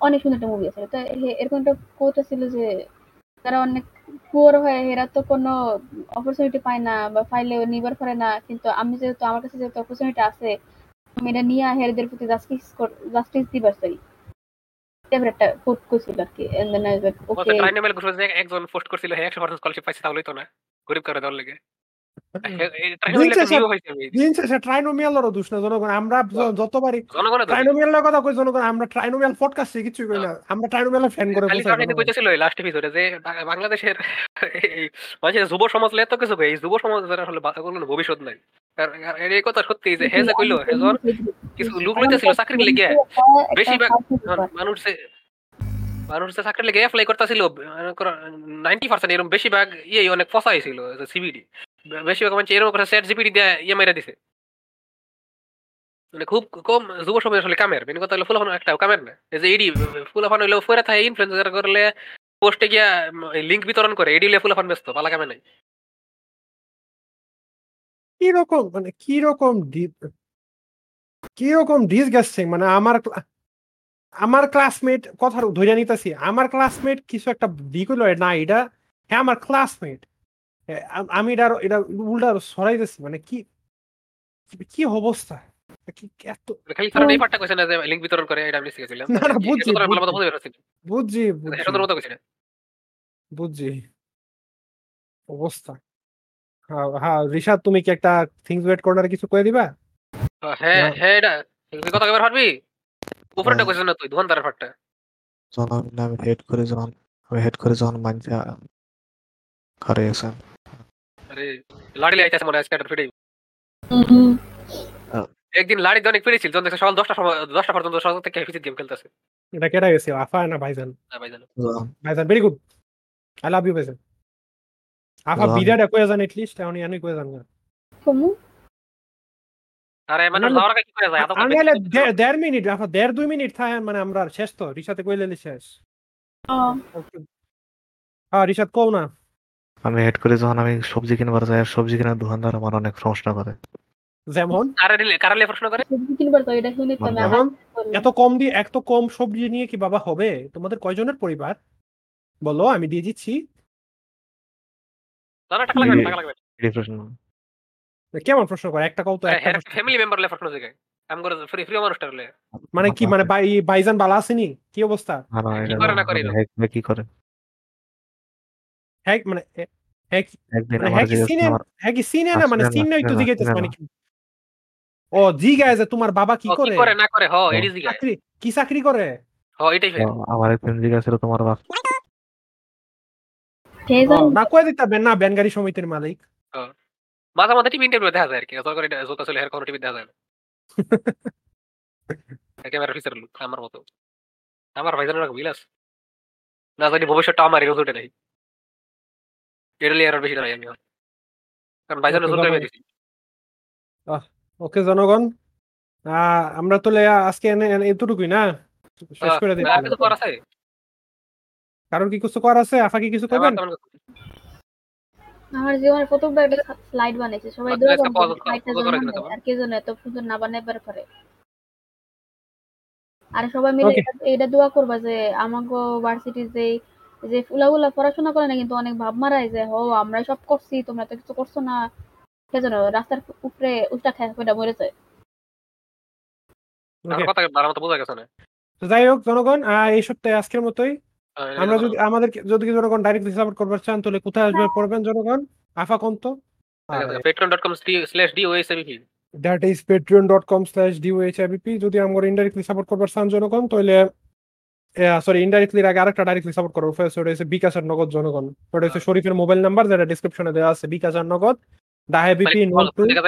অনেক সুন্দর একটা মুভি আছে। তো এরকম একটা কোট ছিল যে যারা অনেক পুয়ার হয় এরা তো কোনো অপরচুনিটি পায় না বা পাইলেও নিবার করে না। কিন্তু আমি যেহেতু আমার কাছে যেহেতু অপরচুনিটি আছে আমি এটা নিয়ে হেরদের প্রতি জাস্টিস জাস্টিস দিবার চাই। একটা করছিল আর কি এন্ড দেন আই একজন পোস্ট করছিল হ্যাঁ একশো পার্সেন্ট স্কলারশিপ পাইছে তাহলেই তো না গরিব করে দেওয়ার লেগে। জনগণ। আমরা যতবারই ট্রাইনোমিয়ালের কথা কই জনগণ আমরা ট্রাইনোমিয়াল পডকাস্টে কিছুই কই না। আমরা ট্রাইনোমিয়ালের ফ্যান করে খালি বসে কারণে কইতেছিল লাস্ট এপিসোডে যে বাংলাদেশের এই মানে যুব সমাজ এত কিছু এই যুব আসলে কোনো ভবিষ্যৎ নাই। এই কথা সত্যি যে হে যে কইলো হেজন কিছু লোক লইতেছিল চাকরির লেগে। বেশিরভাগ মানুষ মানুষ যে চাকরির লেগে অ্যাপ্লাই করতেছিল নাইনটি পার্সেন্ট এরকম বেশিরভাগ ইয়ে অনেক ছিল সিবিডি বেশিরভাগ মানুষ এরকম করে সেট জিপিডি দিয়ে ইয়ে মেরে দিছে। মানে খুব কম যুব সমাজ আসলে কামের। মেন কথা হলো ফুলাফান একটা কামের না। এই যে এডি ফুলাফান হইল ফেরা থাকে ইনফ্লুয়েন্সার করলে পোস্টে গিয়া লিঙ্ক বিতরণ করে এডি হলে ফুলাফান ব্যস্ত, পালা কামে নাই। কি রকম মানে কি রকম কি রকম ডিসগাস্টিং মানে আমার আমার ক্লাসমেট কথা ধরে নিতেছি, আমার ক্লাসমেট কিছু একটা দি কইলো না, এটা হ্যাঁ আমার ক্লাসমেট আমি এটা আরো- এটা উল্টা আরও সরাইতেছি মানে কি কি অবস্থা? কইছে করে বুঝছি, কইছে হ্যাঁ তুমি কি একটা থিংস ওয়েট কর্নারে কিছু কয়ে দিবা? হ্যাঁ হ্যাঁ এটা তুই কথা কইবার পারবি? উপরেটা হ্যাঁ। কইছিস না তুই দোকানদারের যখন আমি হেড করে যখন আমি হেড করে যখন ঘরে গেছেন আরে আইতাছে মনে হয় একদিন লাড়ি অনেক ফিরেছিল যখন দেখছে সকাল দশটা সময় দশটা পর্যন্ত সকাল থেকে ফিজিট গেম খেলতেছে। এটা কেটা গেছে আফা না ভাইজান? জানো ভাইজান। Very good I love you ভাইজান। আফা বিরাট কয়ে যান এটলিস্ট এখন আমি কয়ে যান না কমু। আরে মানে কি করে যায়? আমি দেড় মিনিট আফা দেড় দুই মিনিট থাকে মানে আমরা শেষ তো রিসাতে কইলে শেষ। হ্যাঁ রিসাদ কও না। আমি হেড করে যখন আমি সবজি কিনবার যাই আর সবজি কেনার দোকানদার আমার অনেক প্রশ্ন করে। যেমন? আরে কারালে প্রশ্ন করে? সবজি কিনবার তো এটা শুনি তো আমি যেমন? এত কম দিয়ে এত কম সবজি নিয়ে কি বাবা হবে? তোমাদের কয়জনের পরিবার? বলো আমি দিয়ে দিচ্ছি। না টাকা লাগবে টাকা লাগবে এই প্রশ্ন। কেমন প্রশ্ন করে? একটা কও তো একটা ফ্যামিলি মেম্বার লে প্রশ্ন জিগায় আম করে ফ্রি ফ্রি মানুষটা হলে মানে কি মানে বাই বাইজান বালা আসেনি কি অবস্থা? না না কি করে না করে কি করে? হ্যাঁ মানে হ্যাঁ কি- মানে হ্যাঁ কি সিনে হ্যাঁ কি সিনে না মানে সিন মানে ও জিগায় যে তোমার বাবা কি করে? করে না করে? হ এডি জিগায় কি চাকরি করে? হ এটাই আমার তোমার না কয়ে দিতে না ব্যানগাড়ি সমিতির মালিক। মাঝে মাঝে টিভি ইন্টারভিউ দেখা যায় আর কি যত করে যত চলে হের কোনো টিভি দেখা যায় না। ক্যামেরা ফিচার লুক আমার মতো। আমার ভাইজানের রকম বিলাস না জানি ভবিষ্যৎটা আমার এরকম নাই এটা লিয়ে আর বেশি নাই আমি কারণ করে বাবা। দিছি ওকে জনগণ। আমরা তো আজকে এতটুকুই না? শেষ করে দিই কারণ কি কিছু করার আছে? আফা কি কিছু করবেন। আমার জীবনের প্রথমবার একটা স্লাইড বানাইছে সবাই যেন করে। আর কে যেন এত সুন্দর না বানাইবার পারে আর সবাই মিলে. এটা- দোয়া করবা যে আমাগো ভার্সিটির যে যে ফুলাগুলা পড়াশোনা করে না কিন্তু অনেক ভাব মারায় যে হো আমরা সব করছি তোমরা তো কিছু করছ না। যেন রাস্তার উপরে উল্টা খেয়ে কইটা মরে যায়। যাই হোক জনগণ এই সপ্তাহে আজকের মতোই। আমরা যদি আমাদের যদি জনগণ ডাইরেক্টলি সাপোর্ট করবার চান তাহলে কোথায় আসবে পড়বেন জনগণ? আফা কন্ত। ঠিক আছে patreon.com slash DOSABP that is Patreon dot com slash DOHIBP যদি আমরা ইনডাইরেক্টলি সাপোর্ট করবার চান জনগণ তাহলে সরি ইনডাইরেক্টলি আগে আরেকটা ডাইরেক্টলি সাপোর্ট করব ফার্স্ট ওটা হচ্ছে বিকাশ আর নগদ জনগণ। ওটা হচ্ছে শরীফের মোবাইল নাম্বার যেটা ডিসক্রিপশনে দেওয়া আছে বিকাশ আর নগদ ডাহে বিপি মানে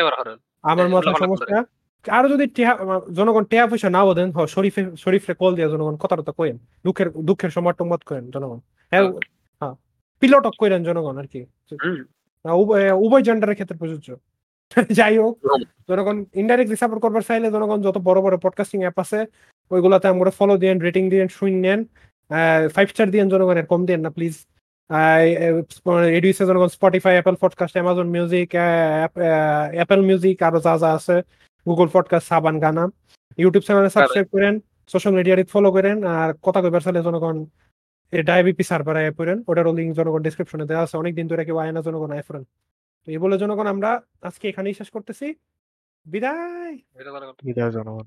আর হরণ। আমার এই সমস্যা। আরও যদি জনগণ টেয়া পয়সা নাও দেন হ শরীফে শরীফরে কল দিয়া জনগণ কথা টথা কইেন দুঃখের দুঃখের সময় টমত করেন জনগণ। হ্যাঁ হ্যাঁ। পিলটক কইরেন জনগণ আর কি। উভয় জেন্ডারের ক্ষেত্রে প্রযোজ্য। যাই হোক জনগণ ইনডাইরেক্টলি সাপোর্ট করবার চাইলে জনগণ যত বড় বড় পডকাস্টিং অ্যাপ আছে ওইগুলোতে আমরা ফলো দিয়েন রেটিং দিয়েন শুনেন ফাইভ স্টার দিয়েন জনগণের কম দিয়েন না প্লিজ এডিউসে জনগণ Spotify Apple podcast Amazon music Apple music আরও যা যা আছে Google podcast Saavn Gaana YouTube চ্যানেলে সাবস্ক্রাইব করেন সোশ্যাল মিডিয়াতে ফলো করেন আর কথা কইবার চাইলে জনগণ ডায়াবিপি সার্ভার আয় পড়েন। ওটারও লিঙ্ক জনগণ ডিসক্রিপশনে দেওয়া আছে। অনেকদিন ধরে কেউ আয় না জনগণ আয় পড়েন তো এই বলে জনগণ আমরা আজকে এখানেই শেষ করতেছি। বিদায়! বিদায় জনগণ।